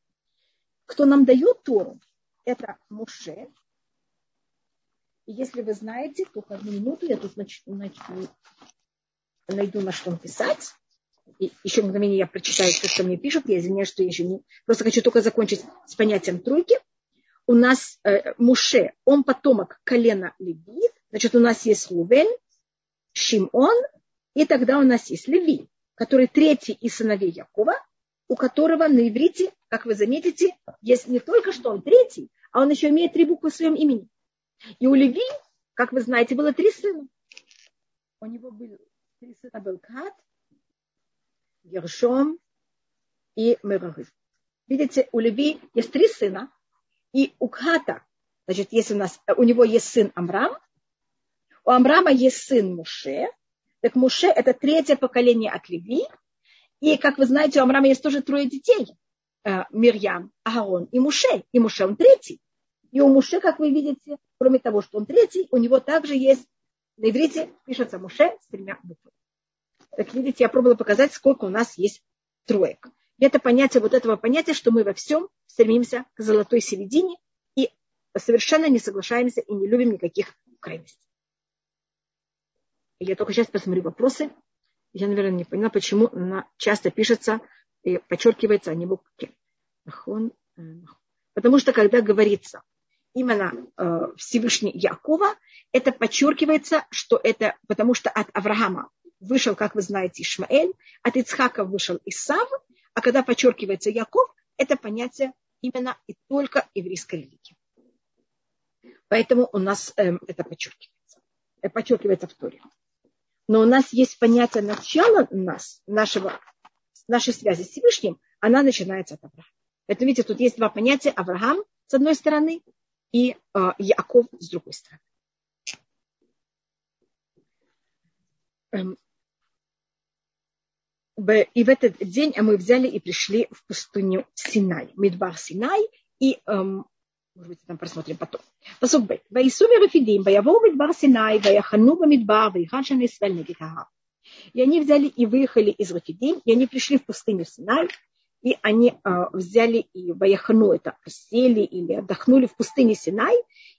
S1: Кто нам дает Тору, это Муше. И если вы знаете, только одну минуту, я тут начну, начну, найду на что написать. И еще мгновение я прочитаю все, что мне пишут. Я извиняюсь, что я еще не... Просто хочу только закончить с понятием тройки. У нас э, Муше, он потомок колена Левит. Значит, у нас есть Лувель, Шимон и тогда у нас есть Леви, который третий из сыновей Якова, у которого на иврите, как вы заметите, есть не только что он третий, а он еще имеет три буквы в своем имени. И у Леви, как вы знаете, было три сына. У него были три сына был Кат, Гершом и Мерары. Видите, у Леви есть три сына, и у Ката, значит, если у нас, у него есть сын Амрам, у Амрама есть сын Муше, так Муше – это третье поколение от Леви. И, как вы знаете, у Амрама есть тоже трое детей. Э, Мирьям, Аарон и Муше. И Муше он третий. И у Муше, как вы видите, кроме того, что он третий, у него также есть, на иврите пишется Муше с тремя буквами. Так видите, я пробовала показать, сколько у нас есть троек. И это понятие, вот этого понятия, что мы во всем стремимся к золотой середине и совершенно не соглашаемся и не любим никаких крайностей. Я только сейчас посмотрю вопросы. Я, наверное, не поняла, почему она часто пишется и подчеркивается, а не буквы. Э, Потому что, когда говорится именно э, Всевышний Якова, это подчеркивается, что это потому что от Авраама вышел, как вы знаете, Ишмаэль, от Ицхака вышел Исав, а когда подчеркивается Яков, это понятие именно и только еврейской религии. Поэтому у нас эм, это подчеркивается. Э, подчеркивается в Торе но у нас есть понятие начала нас, нашего, нашей связи с Всевышним, она начинается от Авраама. Это, видите, тут есть два понятия. Авраам с одной стороны и э, Яков с другой стороны. Эм, и в этот день мы взяли и пришли в пустыню Синай, Мидбар Синай, и эм, может быть, там просмотрим потом. Посук Б. Ваисуми Рафидим, Ваявоу Мидбар Синай, Ваяхану Мидбар, Ваяхаджан Исвель Негитара. И они взяли и выехали из Рафидим, и они пришли в пустыню Синай, и они э, взяли и Ваяхану, это сели или отдохнули в пустыне Синай,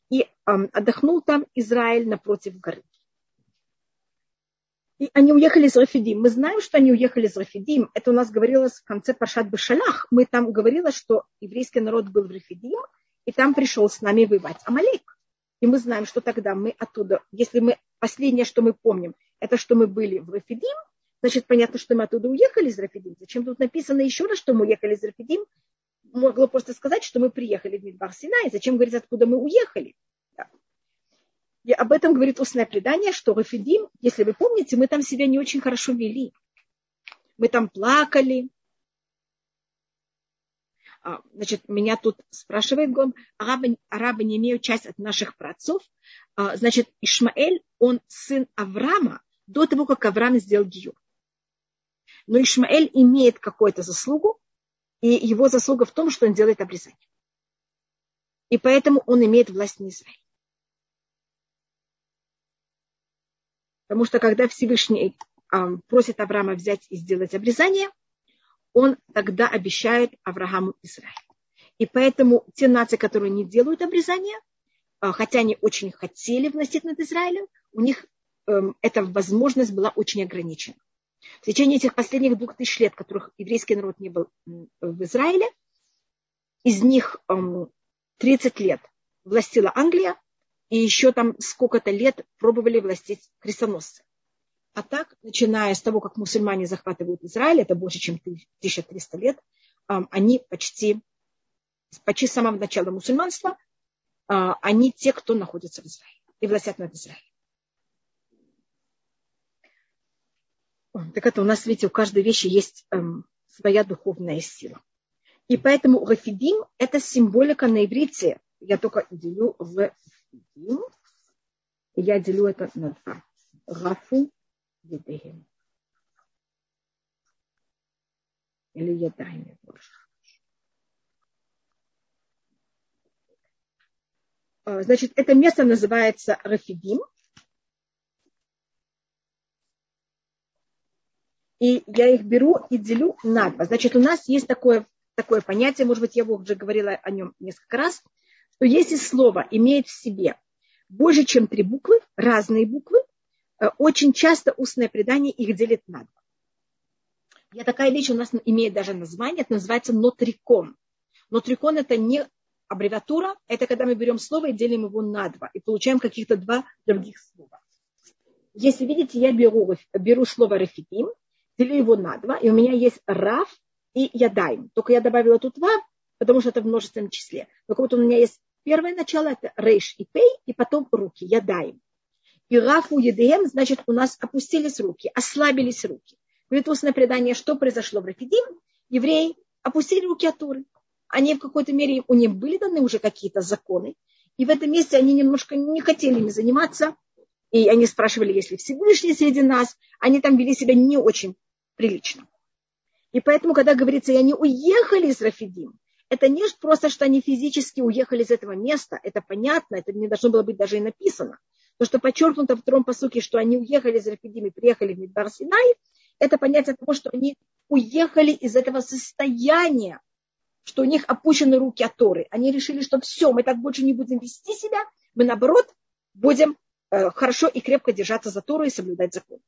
S1: и э, отдохнул там Израиль напротив горы. И они уехали из Рафидим. Мы знаем, что они уехали из Рафидим. Это у нас говорилось в конце Пашат Башалах. Мы там говорили, что еврейский народ был в Рафидим, и там пришел с нами воевать Амалек. И мы знаем, что тогда мы оттуда, если мы, последнее, что мы помним, это что мы были в Рафидим, значит, понятно, что мы оттуда уехали из Рафидим. Зачем тут написано еще раз, что мы уехали из Рафидим? Могло просто сказать, что мы приехали в Мидбар Синай. Зачем говорить, откуда мы уехали? И об этом говорит устное предание, что Рафидим, если вы помните, мы там себя не очень хорошо вели. Мы там плакали, а, значит, меня тут спрашивает Гом, арабы, арабы не имеют часть от наших праотцов. А, значит, Ишмаэль, он сын Авраама до того, как Авраам сделал Гиюр. Но Ишмаэль имеет какую-то заслугу, и его заслуга в том, что он делает обрезание. И поэтому он имеет власть на Израиль. Потому что когда Всевышний просит Авраама взять и сделать обрезание, он тогда обещает Аврааму Израиль. И поэтому те нации, которые не делают обрезание, а, хотя они очень хотели вносить над Израилем, у них эм, эта возможность была очень ограничена. В течение этих последних двух тысяч лет, которых еврейский народ не был в Израиле, из них 30 эм, лет властила Англия, и еще там сколько-то лет пробовали властить крестоносцы. А так, начиная с того, как мусульмане захватывают Израиль, это больше, чем 1300 лет, они почти, почти с самого начала мусульманства, а, они те, кто находится в Израиле и властят над Израилем. Так это у нас, видите, у каждой вещи есть эм, своя духовная сила. И поэтому Гафидим – это символика на иврите. Я только делю в Я делю это на два. Гафу Едеем. Или Едайми больше. А, значит, это место называется Рафидим. И я их беру и делю на два. Значит, у нас есть такое, такое понятие, может быть, я уже говорила о нем несколько раз, что если слово имеет в себе больше, чем три буквы, разные буквы, Э, очень часто устное предание их делит на два. Я такая вещь у нас имеет даже название, это называется нотрикон. Нотрикон это не аббревиатура, это когда мы берем слово и делим его на два и получаем каких-то два других слова. Если видите, я беру, беру слово рефитим, делю его на два, и у меня есть раф и ядаем. Только я добавила тут два, потому что это в множественном числе. Только вот у меня есть первое начало, это рейш и пей, и потом руки, ядаем. И рафу едеем, значит, у нас опустились руки, ослабились руки. Говорит устное предание, что произошло в Рафидим. Евреи опустили руки от Туры. Они в какой-то мере, у них были даны уже какие-то законы. И в этом месте они немножко не хотели ими заниматься. И они спрашивали, если Всевышний среди нас, они там вели себя не очень прилично. И поэтому, когда говорится, и они уехали из Рафидим, это не просто, что они физически уехали из этого места, это понятно, это не должно было быть даже и написано. То, что подчеркнуто в втором посуке, что они уехали из Рафидим и приехали в Мидбар Синай, это понятие того, что они уехали из этого состояния, что у них опущены руки от Торы. Они решили, что все, мы так больше не будем вести себя, мы наоборот будем э, хорошо и крепко держаться за Тору и соблюдать закон.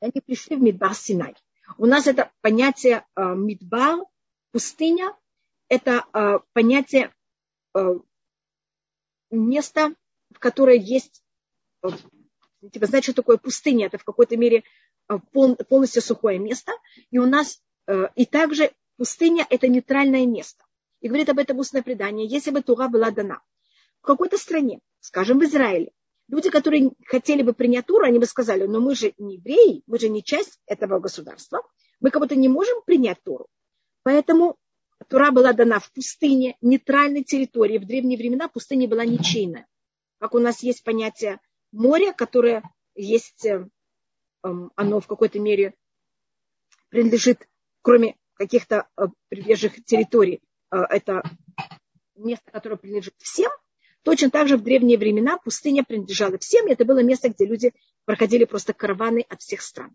S1: И они пришли в Мидбар Синай. У нас это понятие э, Мидбар, пустыня, это э, понятие э, места, в которой есть, э, типа, знаете, что такое пустыня? Это в какой-то мере э, полностью сухое место. И у нас, э, и также пустыня – это нейтральное место. И говорит об этом устное предание. Если бы Тура была дана в какой-то стране, скажем, в Израиле, люди, которые хотели бы принять Туру, они бы сказали, но мы же не евреи, мы же не часть этого государства, мы как будто не можем принять Туру. Поэтому Тура была дана в пустыне, нейтральной территории. В древние времена пустыня была ничейная как у нас есть понятие моря, которое есть, э, эм, оно в какой-то мере принадлежит, кроме каких-то э, прибрежных территорий, э, это место, которое принадлежит всем, Точно так же в древние времена пустыня принадлежала всем, и это было место, где люди проходили просто караваны от всех стран.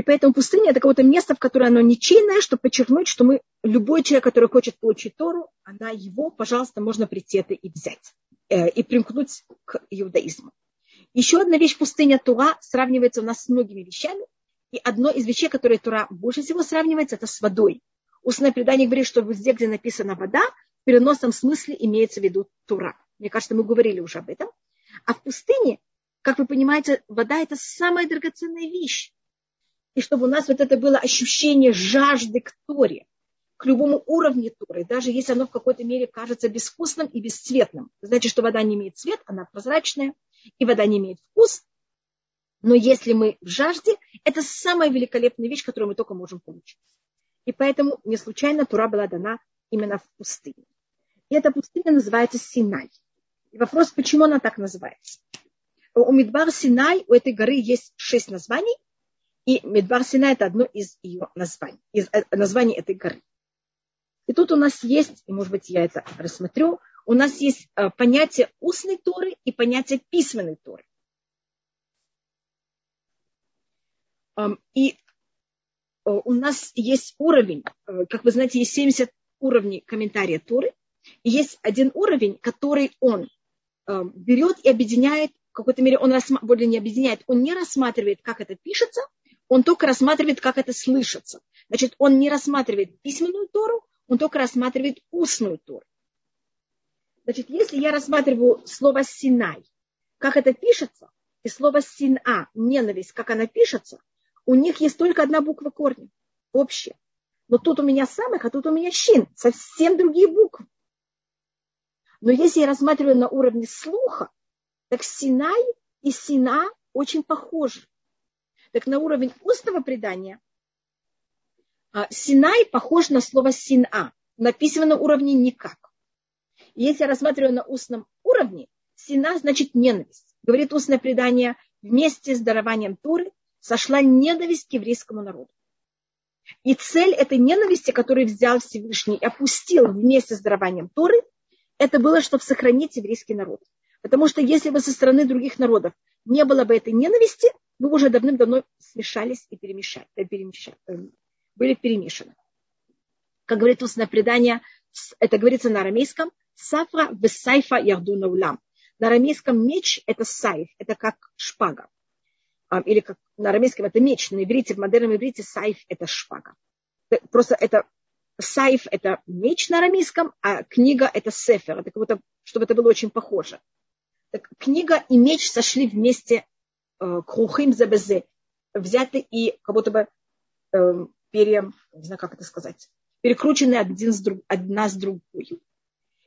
S1: И поэтому пустыня – это какое-то место, в которое оно ничейное, чтобы подчеркнуть, что мы, любой человек, который хочет получить Тору, она его, пожалуйста, можно прийти это и взять. Э, и примкнуть к иудаизму. Еще одна вещь пустыня Тура сравнивается у нас с многими вещами. И одно из вещей, которые Тура больше всего сравнивается, это с водой. Устное предание говорит, что везде, где написана вода, в переносном смысле имеется в виду Тура. Мне кажется, мы говорили уже об этом. А в пустыне, как вы понимаете, вода – это самая драгоценная вещь. И чтобы у нас вот это было ощущение жажды к Торе к любому уровню Торы, даже если оно в какой-то мере кажется безвкусным и бесцветным. Значит, что вода не имеет цвет, она прозрачная, и вода не имеет вкус. Но если мы в жажде, это самая великолепная вещь, которую мы только можем получить. И поэтому не случайно Тура была дана именно в пустыне. И эта пустыня называется Синай. И вопрос, почему она так называется? У Мидбар Синай, у этой горы есть шесть названий, и Мидбар Синай – это одно из ее названий, из э, названий этой горы. И тут у нас есть, и может быть я это рассмотрю, у нас есть э, понятие устной Торы и понятие письменной Торы. И э, у нас есть уровень, как вы знаете, есть 70 уровней комментария Торы, и есть один уровень, который он берет и объединяет, в какой-то мере он более не объединяет, он не рассматривает, как это пишется, он только рассматривает, как это слышится. Значит, он не рассматривает письменную Тору, он только рассматривает устную Тору. Значит, если я рассматриваю слово «синай», как это пишется, и слово «сина», ненависть, как она пишется, у них есть только одна буква корня, общая. Но тут у меня самых, а тут у меня щин, совсем другие буквы. Но если я рассматриваю на уровне слуха, так Синай и Сина очень похожи. Так на уровень устного предания а, Синай похож на слово Сина. На уровне никак. Если я рассматриваю на устном уровне, Сина значит ненависть. Говорит устное предание, вместе с дарованием Туры сошла ненависть к еврейскому народу. И цель этой ненависти, которую взял Всевышний и опустил вместе с дарованием Торы, это было, чтобы сохранить еврейский народ. Потому что если бы со стороны других народов не было бы этой ненависти, мы уже давным-давно смешались и перемешали, э, перемешали, э, были перемешаны. Как говорит устное предание, это говорится на арамейском, сафра весайфа ярдуна улам. На арамейском меч – это сайф, это как шпага. Или как на арамейском это меч, на иврите, в модерном иврите сайф – это шпага. Просто это сайф – это меч на арамейском, а книга – это сефер. Это как будто, чтобы это было очень похоже. Так, книга и меч сошли вместе Э, крухим забезе, взяты и как будто бы э, пере, не знаю, как это сказать, перекручены один с друг, одна с другой.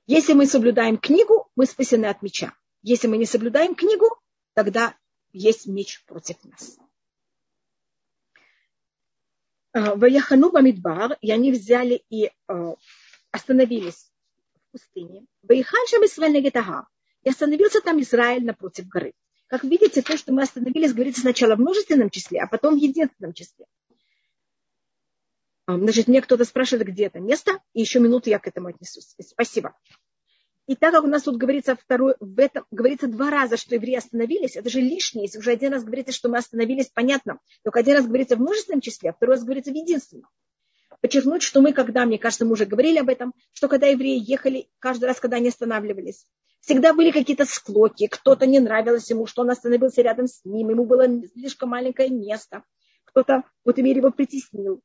S1: Если мы соблюдаем книгу, мы спасены от меча. Если мы не соблюдаем книгу, тогда есть меч против нас. Э, Ваяхану Бамидбар, и они взяли и э, остановились в пустыне. Ваяхан Шам Исраиль И остановился там Израиль напротив горы. Как видите, то, что мы остановились, говорится сначала в множественном числе, а потом в единственном числе. Значит, мне кто-то спрашивает, где это место, и еще минуту я к этому отнесусь. Спасибо. И так как у нас тут говорится второй, в этом говорится два раза, что евреи остановились, это же лишнее. Если уже один раз говорится, что мы остановились, понятно. Только один раз говорится в множественном числе, а второй раз говорится в единственном. Подчеркнуть, что мы, когда, мне кажется, мы уже говорили об этом, что когда евреи ехали, каждый раз, когда они останавливались, Всегда были какие-то склоки, кто-то не нравилось ему, что он остановился рядом с ним, ему было слишком маленькое место, кто-то в этом мире его притеснил.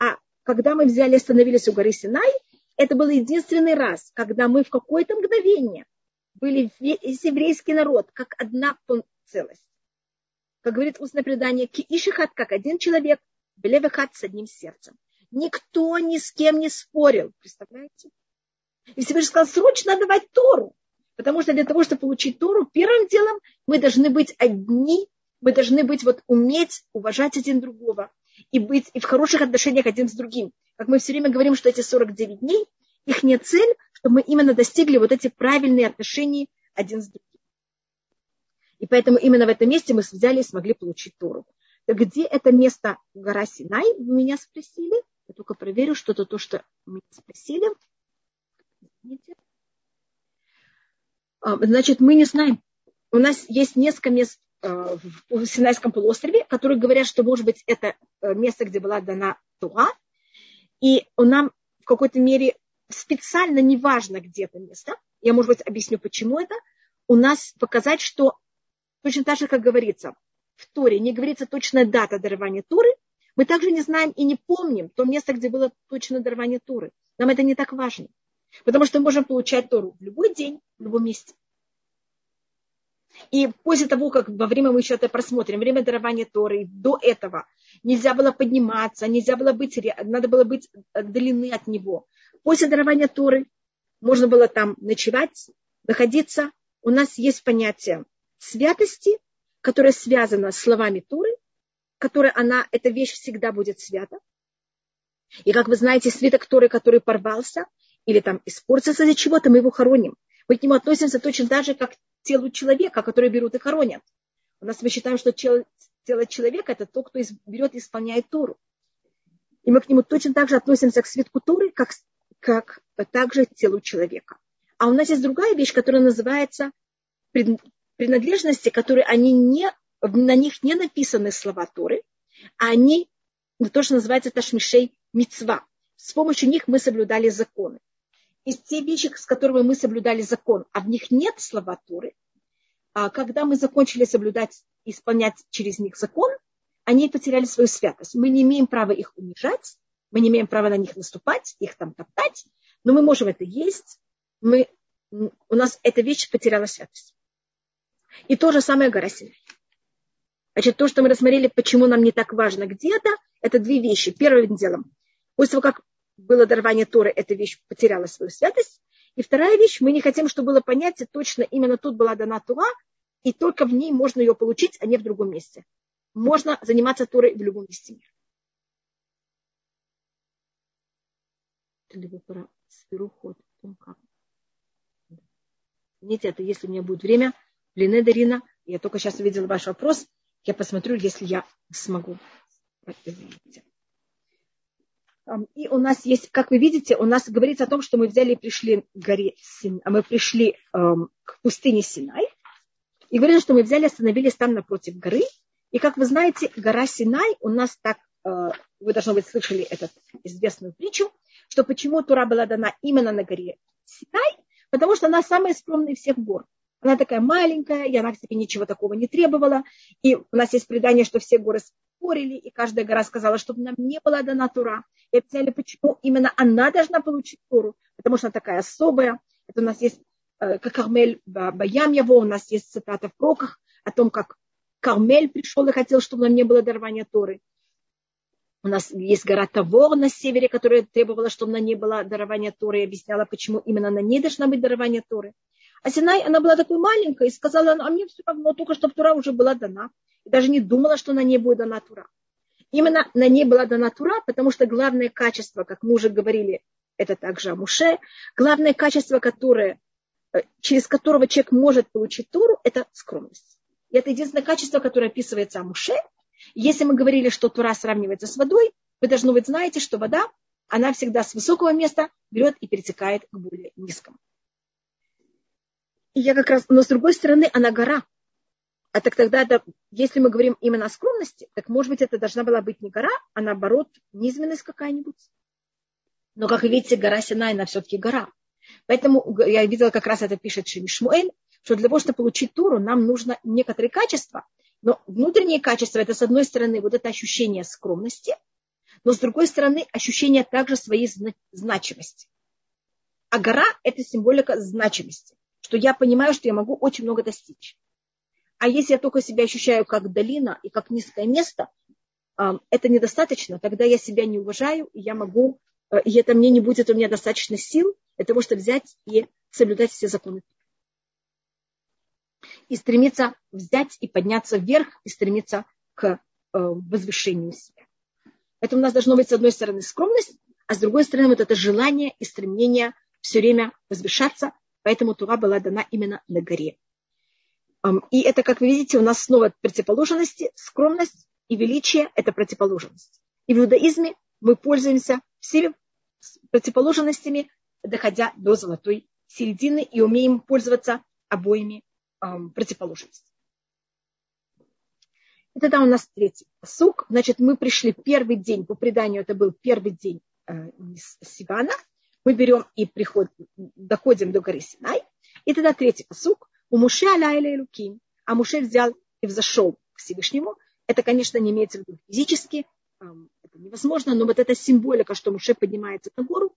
S1: А когда мы взяли и остановились у горы Синай, это был единственный раз, когда мы в какое-то мгновение были весь еврейский народ, как одна целость. Как говорит устное предание, киишихат, как один человек, белевихат с одним сердцем. Никто ни с кем не спорил, представляете? И Всевышний сказал, срочно давать Тору. Потому что для того, чтобы получить Тору, первым делом мы должны быть одни, мы должны быть вот уметь уважать один другого и быть и в хороших отношениях один с другим. Как мы все время говорим, что эти 49 дней, их не цель, чтобы мы именно достигли вот эти правильные отношения один с другим. И поэтому именно в этом месте мы взяли и смогли получить Тору. Где это место гора Синай, вы меня спросили. Я только проверю, что это то, что меня спросили. Извините. А, значит, мы не знаем. У нас есть несколько мест а, в Синайском полуострове, которые говорят, что, может быть, это э, место, где была дана Туа, и нам в какой-то мере специально неважно, где это место, я, может быть, объясню, почему это, у нас показать, что точно так же, как говорится, в Торе не говорится точная дата дарования Туры, мы также не знаем и не помним то место, где было точное дарование Туры. Нам это не так важно. Потому что мы можем получать Тору в любой день, в любом месте. И после того, как во время мы еще это просмотрим, время дарования Торы, до этого нельзя было подниматься, нельзя было быть, надо было быть отдалены от него. После дарования Торы можно было там ночевать, находиться. У нас есть понятие святости, которое связано с словами Торы, которая она, эта вещь всегда будет свята. И как вы знаете, свиток Торы, который порвался или там испортился из-за чего-то, мы его хороним. Мы к нему относимся точно так же, как к телу человека, который берут и хоронят. У нас мы считаем, что тело человека – это тот, кто берет и исполняет Тору. И мы к нему точно так же относимся к свитку Торы, как, как также к телу человека. А у нас есть другая вещь, которая называется принадлежности, которые они не, на них не написаны слова Торы, а они, то, что называется ташмишей мицва. С помощью них мы соблюдали законы. Из те вещи, с которыми мы соблюдали закон, а в них нет слова Торы, а когда мы закончили соблюдать, исполнять через них закон, они потеряли свою святость. Мы не имеем права их унижать, мы не имеем права на них наступать, их там топтать, но мы можем это есть, мы, у нас эта вещь потеряла святость. И то же самое гора Синай. Значит, то, что мы рассмотрели, почему нам не так важно где-то, это две вещи. Первым делом, после того, как было дарование Торы, эта вещь потеряла свою святость. И вторая вещь, мы не хотим, чтобы было понятие, точно именно тут была дана Тура, и только в ней можно ее получить, а не в другом месте. Можно заниматься Торой в любом месте мира. Либо про сферу ход. Извините, это если у меня будет время, Лине Дарина, я только сейчас увидела ваш вопрос, я посмотрю, если я смогу. И у нас есть, как вы видите, у нас говорится о том, что мы взяли и пришли к горе Син, а мы пришли эм, к пустыне Синай. И говорится, что мы взяли, остановились там напротив горы. И как вы знаете, гора Синай у нас так, э, вы, должно быть, слышали эту известную притчу, что почему Тура была дана именно на горе Синай, потому что она самая скромная из всех гор. Она такая маленькая, и она в себе ничего такого не требовала. И у нас есть предание, что все горы спорили, и каждая гора сказала, чтобы нам не была дана Тура. И объясняли, почему именно она должна получить Туру, потому что она такая особая. Это у нас есть, э, как Кармель Баям его, у нас есть цитата в проках о том, как Кармель пришел и хотел, чтобы нам не было дарования Торы. У нас есть гора Тавор на севере, которая требовала, чтобы на ней было дарование Торы, и объясняла, почему именно на ней должна быть дарование Торы. А Синай, она была такой маленькой, и сказала, а мне все равно, только чтобы Тура уже была дана. И даже не думала, что на ней будет дана Тура. Именно на ней была дана Тура, потому что главное качество, как мы уже говорили, это также Амуше, главное качество, которое, э, через которого человек может получить Туру, это скромность. И это единственное качество, которое описывается Амуше. Если мы говорили, что Тура сравнивается с водой, вы должны быть знаете, что вода, она всегда с высокого места берет и перетекает к более низкому. И я как раз, но с другой стороны, она гора. А так тогда, да, если мы говорим именно о скромности, так может быть это должна была быть не гора, а наоборот низменность какая-нибудь. Но, как видите, гора Синай, она все-таки гора. Поэтому я видела, как раз это пишет Шемишмуэль, что для того, чтобы получить Туру, нам нужно некоторые качества. Но внутренние качества, это с одной стороны вот это ощущение скромности, но с другой стороны ощущение также своей значимости. А гора – это символика значимости что я понимаю, что я могу очень много достичь. А если я только себя ощущаю как долина и как низкое место, это недостаточно, тогда я себя не уважаю, и я могу, э, и это мне не будет у меня достаточно сил для того, чтобы взять и соблюдать все законы. И стремиться взять и подняться вверх, и стремиться к э, возвышению себя. Это у нас должно быть, с одной стороны, скромность, а с другой стороны, вот это желание и стремление все время возвышаться, Поэтому Тура была дана именно на горе. И это, как вы видите, у нас снова противоположности. Скромность и величие – это противоположность. И в иудаизме мы пользуемся всеми противоположностями, доходя до золотой середины и умеем пользоваться обоими противоположностями. И тогда у нас третий сук. Значит, мы пришли первый день, по преданию это был первый день э, Сивана – мы берем и приходим, доходим до горы Синай, и тогда третий посук, у Муше Аляйля Луким, а Муше взял и взошел к Всевышнему. Это, конечно, не имеется в виду физически, это невозможно, но вот эта символика, что Муше поднимается на гору,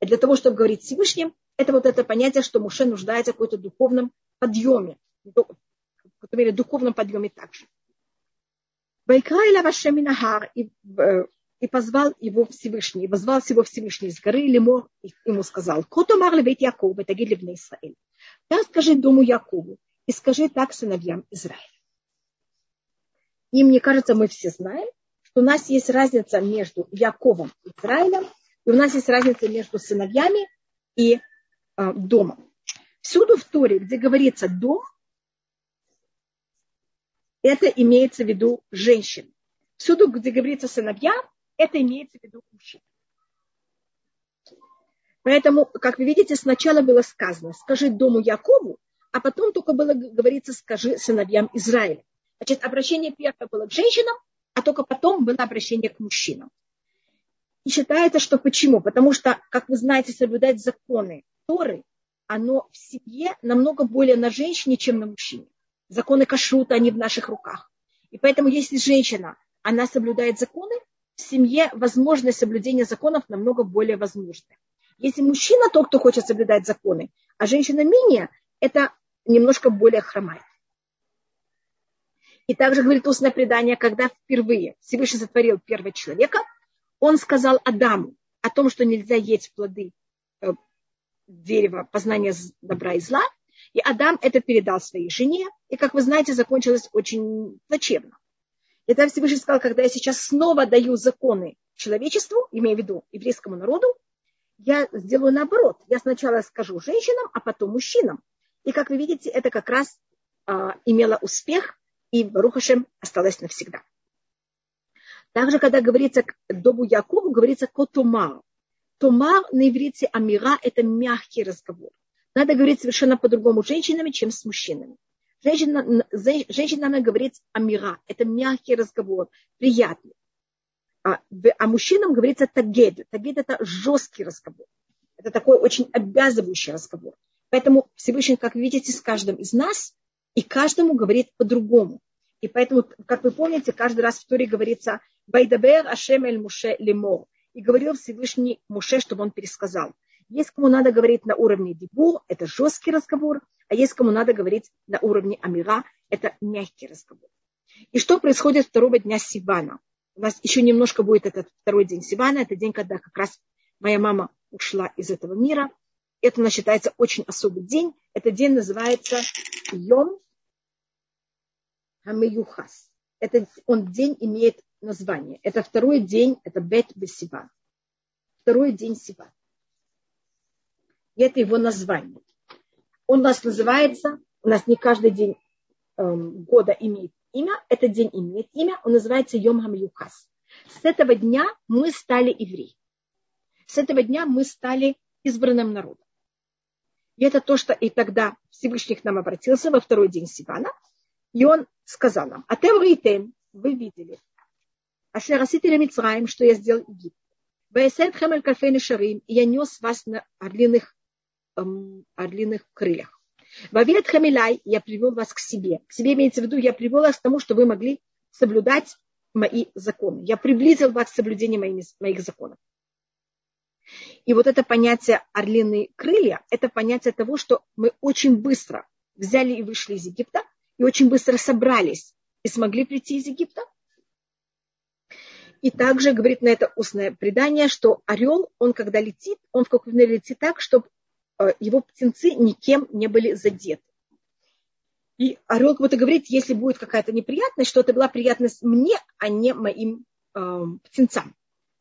S1: для того, чтобы говорить Всевышним, это вот это понятие, что Муше нуждается в какой-то духовном подъеме, в какой-то мере духовном подъеме также. Вайкра и Лавашеминахар, и э, и позвал его Всевышний, и позвал его Всевышний с горы Лемор, и ему сказал, «Котомар левет Якова, таги левне Исраэль». Так скажи дому Якову, и скажи так сыновьям Израиля. И мне кажется, мы все знаем, что у нас есть разница между Яковом и Израилем, и у нас есть разница между сыновьями и э, домом. Всюду в Торе, где говорится дом, это имеется в виду женщин. Всюду, где говорится сыновья, это имеется в виду мужчин. Поэтому, как вы видите, сначала было сказано, скажи дому Якову, а потом только было говорится, скажи сыновьям Израиля. Значит, обращение первое было к женщинам, а только потом было обращение к мужчинам. И считается, что почему? Потому что, как вы знаете, соблюдать законы Торы, оно в семье намного более на женщине, чем на мужчине. Законы кашрута, они в наших руках. И поэтому, если женщина, она соблюдает законы, в семье возможность соблюдения законов намного более возможна. Если мужчина тот, кто хочет соблюдать законы, а женщина менее, это немножко более хромает. И также говорит устное предание, когда впервые Всевышний сотворил первого человека, он сказал Адаму о том, что нельзя есть плоды э, дерева познания добра и зла, и Адам это передал своей жене, и, как вы знаете, закончилось очень плачевно. И тогда Всевышний сказал, когда я сейчас снова даю законы человечеству, имея в виду еврейскому народу, я сделаю наоборот. Я сначала скажу женщинам, а потом мужчинам. И, как вы видите, это как раз а, имело успех, и Барухашем осталось навсегда. Также, когда говорится к Добу Якову, говорится котумар. Тумар на иврите амира – это мягкий разговор. Надо говорить совершенно по-другому с женщинами, чем с мужчинами. Женщина, женщина надо говорить амира. Это мягкий разговор, приятный. А, а мужчинам говорится тагед. Тагед – это жесткий разговор. Это такой очень обязывающий разговор. Поэтому Всевышний, как видите, с каждым из нас и каждому говорит по-другому. И поэтому, как вы помните, каждый раз в Туре говорится «Байдабер Ашем эль Муше лемор». И говорил Всевышний Муше, чтобы он пересказал. Есть кому надо говорить на уровне дебур, это жесткий разговор, а есть кому надо говорить на уровне амира, это мягкий разговор. И что происходит второго дня Сивана? У нас еще немножко будет этот второй день Сивана, это день, когда как раз моя мама ушла из этого мира. Это у нас считается очень особый день. Этот день называется Йом Хамеюхас. Это, он день имеет название. Это второй день, это Бет Бесиван. Второй день Сиван. И это его название. Он у нас называется, у нас не каждый день эм, года имеет имя, этот день имеет имя, он называется Йом Хамеюхас. С этого дня мы стали евреи. С этого дня мы стали избранным народом. И это то, что и тогда Всевышний к нам обратился во второй день Сивана, и он сказал нам, а тем рейтем, вы видели, а шерасители Мицраем, что я сделал Египет. Ваесет хемель шарим, и я нес вас на орлиных, эм, орлиных крыльях. Вавилет хамилай, я привел вас к себе. К себе имеется в виду, я привел вас к тому, что вы могли соблюдать мои законы. Я приблизил вас к соблюдению моих, моих законов. И вот это понятие орлиные крылья, это понятие того, что мы очень быстро взяли и вышли из Египта, и очень быстро собрались и смогли прийти из Египта. И также говорит на это устное предание, что орел, он когда летит, он в какой-то мере летит так, чтобы его птенцы никем не были задеты. И орел как будто говорит, если будет какая-то неприятность, что это была приятность мне, а не моим э, птенцам.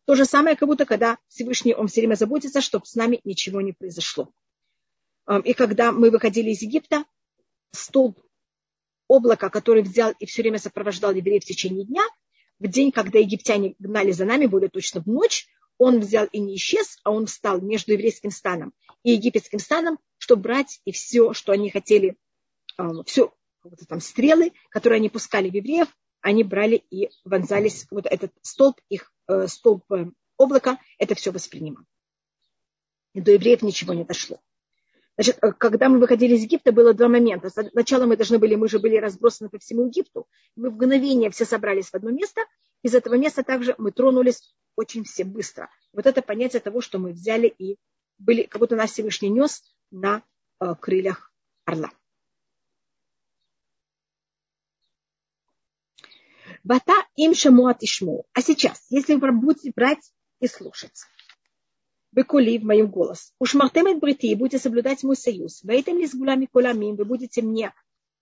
S1: То же самое, как будто когда Всевышний, он все время заботится, чтобы с нами ничего не произошло. И когда мы выходили из Египта, столб облака, который взял и все время сопровождал евреев в течение дня, в день, когда египтяне гнали за нами, более точно в ночь, он взял и не исчез, а он встал между еврейским станом и египетским станом, чтобы брать и все, что они хотели, все там стрелы, которые они пускали в евреев, они брали и вонзались, вот этот столб, их э, столб э, облака, это все воспринимал. И до евреев ничего не дошло. Значит, э, когда мы выходили из Египта, было два момента. Сначала мы должны были, мы же были разбросаны по всему Египту. Мы в мгновение все собрались в одно место. Из этого места также мы тронулись очень все быстро. Вот это понятие того, что мы взяли и были, как будто нас Всевышний нес на э, крыльях орла. Бата им шамуат ишму. А сейчас, если вы будете брать и слушать, Бекули в моем голос. Уж мартемет брити, будете соблюдать мой союз. Вейтем ли с гулями колямим, вы будете мне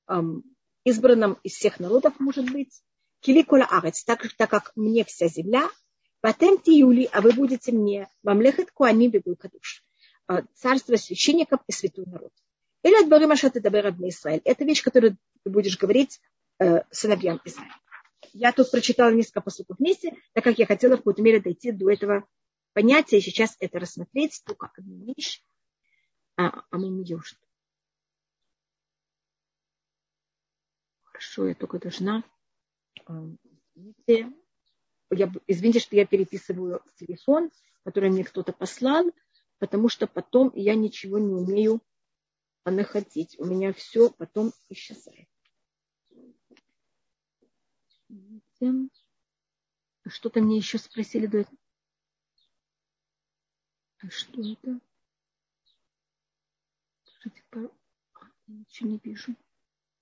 S1: эм, избранным из всех народов, может быть. киликула арец, так, так как мне вся земля, патенти юли, а вы будете мне, вам лехет куани бегу кадуш, царство священников и святой народ. Или от Барима Шатадабер Израиль. Это вещь, которую ты будешь говорить э, сыновьям Израиля. Я тут прочитала несколько поступов вместе, так как я хотела в какой-то мере дойти до этого понятия и сейчас это рассмотреть, только одну вещь. А, а мы не Хорошо, я только должна. Извините, я, извините, что я переписываю телефон, который мне кто-то послал, потому что потом я ничего не умею находить. У меня все потом исчезает. Что-то мне еще спросили до этого. А что это? А, ничего не вижу.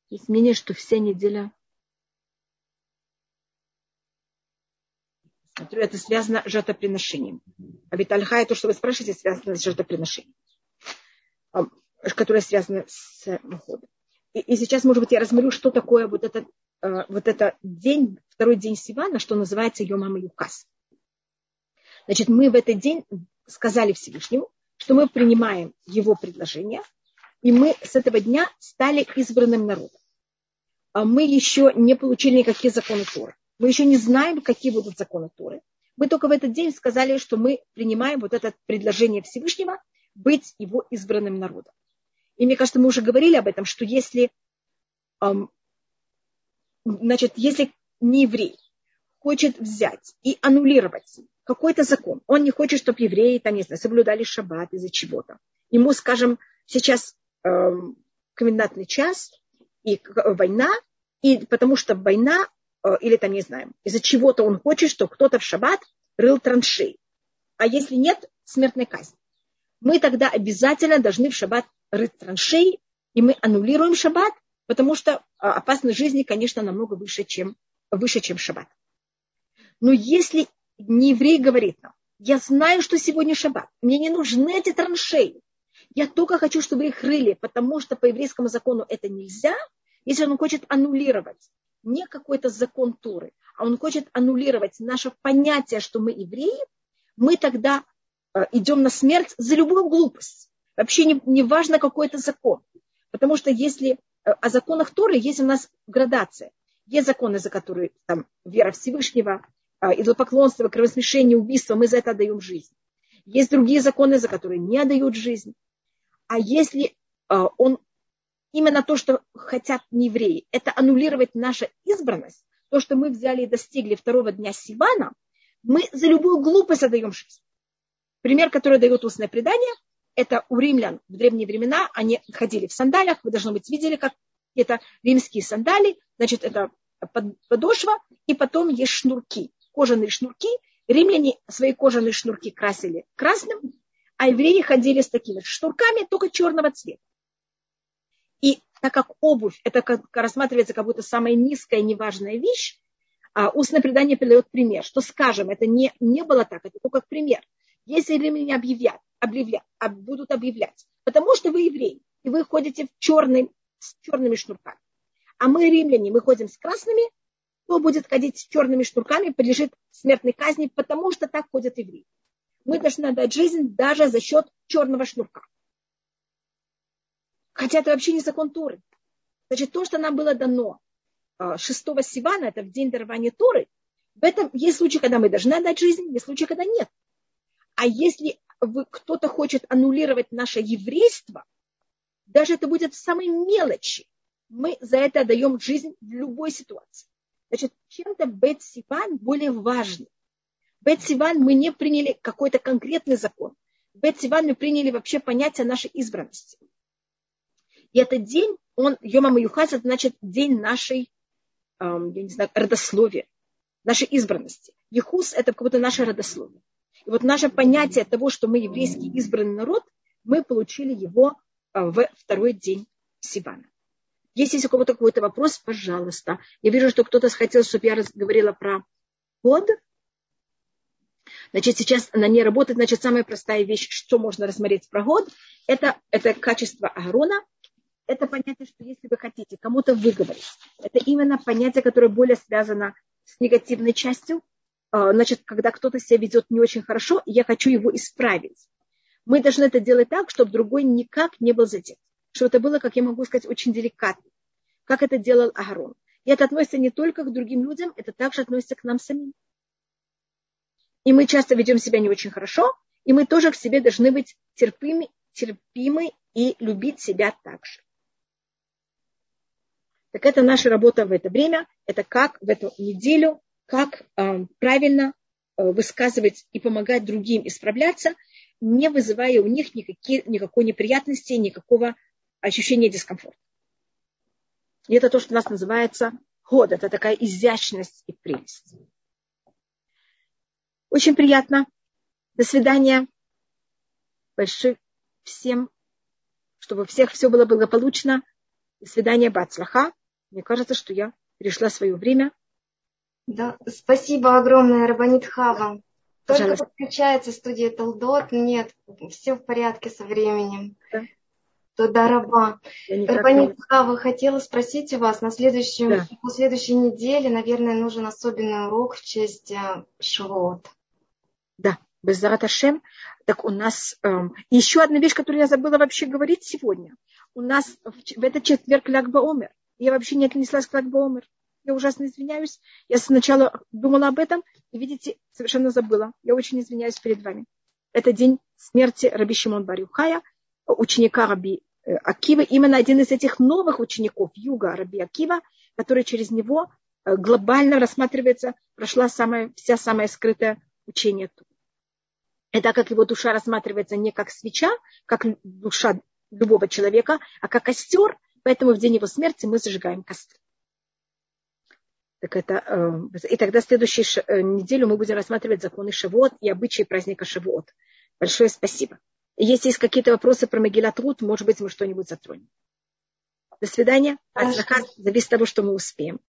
S1: Есть мнение, что вся неделя это связано с жертвоприношением. А ведь альха, то, что вы спрашиваете, связано с жертвоприношением, которое связано с уходом. И, и сейчас, может быть, я размерю, что такое вот этот, э, вот этот день, второй день Сивана, что называется Йомам Юкас. Значит, мы в этот день сказали Всевышнему, что мы принимаем его предложение, и мы с этого дня стали избранным народом. А мы еще не получили никакие законы Торы. Мы еще не знаем, какие будут законы Торы. Мы только в этот день сказали, что мы принимаем вот это предложение Всевышнего быть его избранным народом. И мне кажется, мы уже говорили об этом, что если, значит, если не еврей хочет взять и аннулировать какой-то закон, он не хочет, чтобы евреи, там, не знаю, соблюдали шаббат из-за чего-то. Ему, скажем, сейчас эм, комендантный час и война, и потому что война Э, или там, не знаю, из-за чего-то он хочет, что кто-то в шаббат рыл траншеи. А если нет, смертная казнь. Мы тогда обязательно должны в шаббат рыть траншеи, и мы аннулируем шаббат, потому что э, опасность жизни, конечно, намного выше, чем, выше, чем шаббат. Но если не еврей говорит нам, я знаю, что сегодня шаббат, мне не нужны эти траншеи, я только хочу, чтобы их рыли, потому что по еврейскому закону это нельзя, если он хочет аннулировать не какой-то закон Туры, а он хочет аннулировать наше понятие, что мы евреи, мы тогда э, идем на смерть за любую глупость. Вообще не, не важно, какой это закон. Потому что если э, о законах Торы есть у нас градация. Есть законы, за которые там, вера Всевышнего, э, идолопоклонство, кровосмешение, убийство, мы за это отдаем жизнь. Есть другие законы, за которые не отдают жизнь. А если он именно то, что хотят не евреи, это аннулировать нашу избранность, то, что мы взяли и достигли второго дня Сивана, мы за любую глупость отдаем жизнь. Пример, который дает устное предание, это у римлян в древние времена, они ходили в сандалях, вы, должно быть, видели, как это римские сандали, значит, это подошва, и потом есть шнурки, кожаные шнурки. Римляне свои кожаные шнурки красили красным, а евреи ходили с такими шнурками, только черного цвета. И так как обувь, это как, рассматривается как будто самая низкая неважная вещь, а устное предание передает пример, что, скажем, это не, не было так, это только как пример. Если римляне объявят, объявлят, будут объявлять, потому что вы евреи, и вы ходите в черный, с черными шнурками, а мы римляне, мы ходим с красными, кто будет ходить с черными шнурками, подлежит смертной казни, потому что так ходят евреи. Мы должны отдать жизнь даже за счет черного шнурка. Хотя это вообще не закон Торы. Значит, то, что нам было дано 6 а, Сивана, это в день дарования Торы, в этом есть случаи, когда мы должны отдать жизнь, есть случаи, когда нет. А если кто-то хочет аннулировать наше еврейство, даже это будет в самой мелочи, мы за это отдаем жизнь в любой ситуации. Значит, чем-то Бет Сиван более важный. Бет Сиван мы не приняли какой-то конкретный закон. Бет Сиван мы приняли вообще понятие нашей избранности. И этот день, он, Йома Маюхас, это значит день нашей, эм, я не знаю, родословия, нашей избранности. Ехус – это как будто наше родословие. И вот наше понятие того, что мы еврейский избранный народ, мы получили его э, в второй день Сивана. Если есть у кого-то какой-то вопрос, пожалуйста. Я вижу, что кто-то хотел, чтобы я говорила про код. Значит, сейчас она не работает. Значит, самая простая вещь, что можно рассмотреть про год, это, это качество Аарона – это понятие, что если вы хотите кому-то выговорить, это именно понятие, которое более связано с негативной частью. А, значит, когда кто-то себя ведет не очень хорошо, я хочу его исправить. Мы должны это делать так, чтобы другой никак не был задет. Чтобы это было, как я могу сказать, очень деликатно. Как это делал Агарон. И это относится не только к другим людям, это также относится к нам самим. И мы часто ведем себя не очень хорошо, и мы тоже к себе должны быть терпимы, терпимы и любить себя также. Так это наша работа в это время, это как в эту неделю, как э, правильно э, высказывать и помогать другим исправляться, не вызывая у них никакие, никакой неприятности, никакого ощущения дискомфорта. И это то, что у нас называется ход, это такая изящность и прелесть. Очень приятно. До свидания. Большое всем, чтобы у всех все было благополучно. До свидания, Бацлаха. Мне кажется, что я перешла свое время.
S2: Да, спасибо огромное, Рабанит Хава. Только подключается студия Талдот. Нет, все в порядке со временем. Да. Туда раба. Рабанит Хава, хотела спросить у вас, на следующем, да. на следующей неделе, наверное, нужен особенный урок в честь э, Шивот.
S1: Да, без Зараташем. Так у нас эм, еще одна вещь, которую я забыла вообще говорить сегодня. У нас в, в этот четверг Лягба Омер. Я вообще не отнеслась к Лагбоумер. Я ужасно извиняюсь. Я сначала думала об этом, и, видите, совершенно забыла. Я очень извиняюсь перед вами. Это день смерти Раби Шимон Барюхая, ученика Раби э, Акива. Именно один из этих новых учеников Юга Раби Акива, который через него э, глобально рассматривается, прошла самая, вся самая скрытая учение. Это как его душа рассматривается не как свеча, как душа любого человека, а как костер, Поэтому в день его смерти мы зажигаем костры. Так это, э, и тогда следующую э, неделю мы будем рассматривать законы Шавуот и обычаи праздника Шавуот. Большое спасибо. Если есть какие-то вопросы про Могилат Рут, может быть, мы что-нибудь затронем. До свидания. Зависит от того, что мы успеем.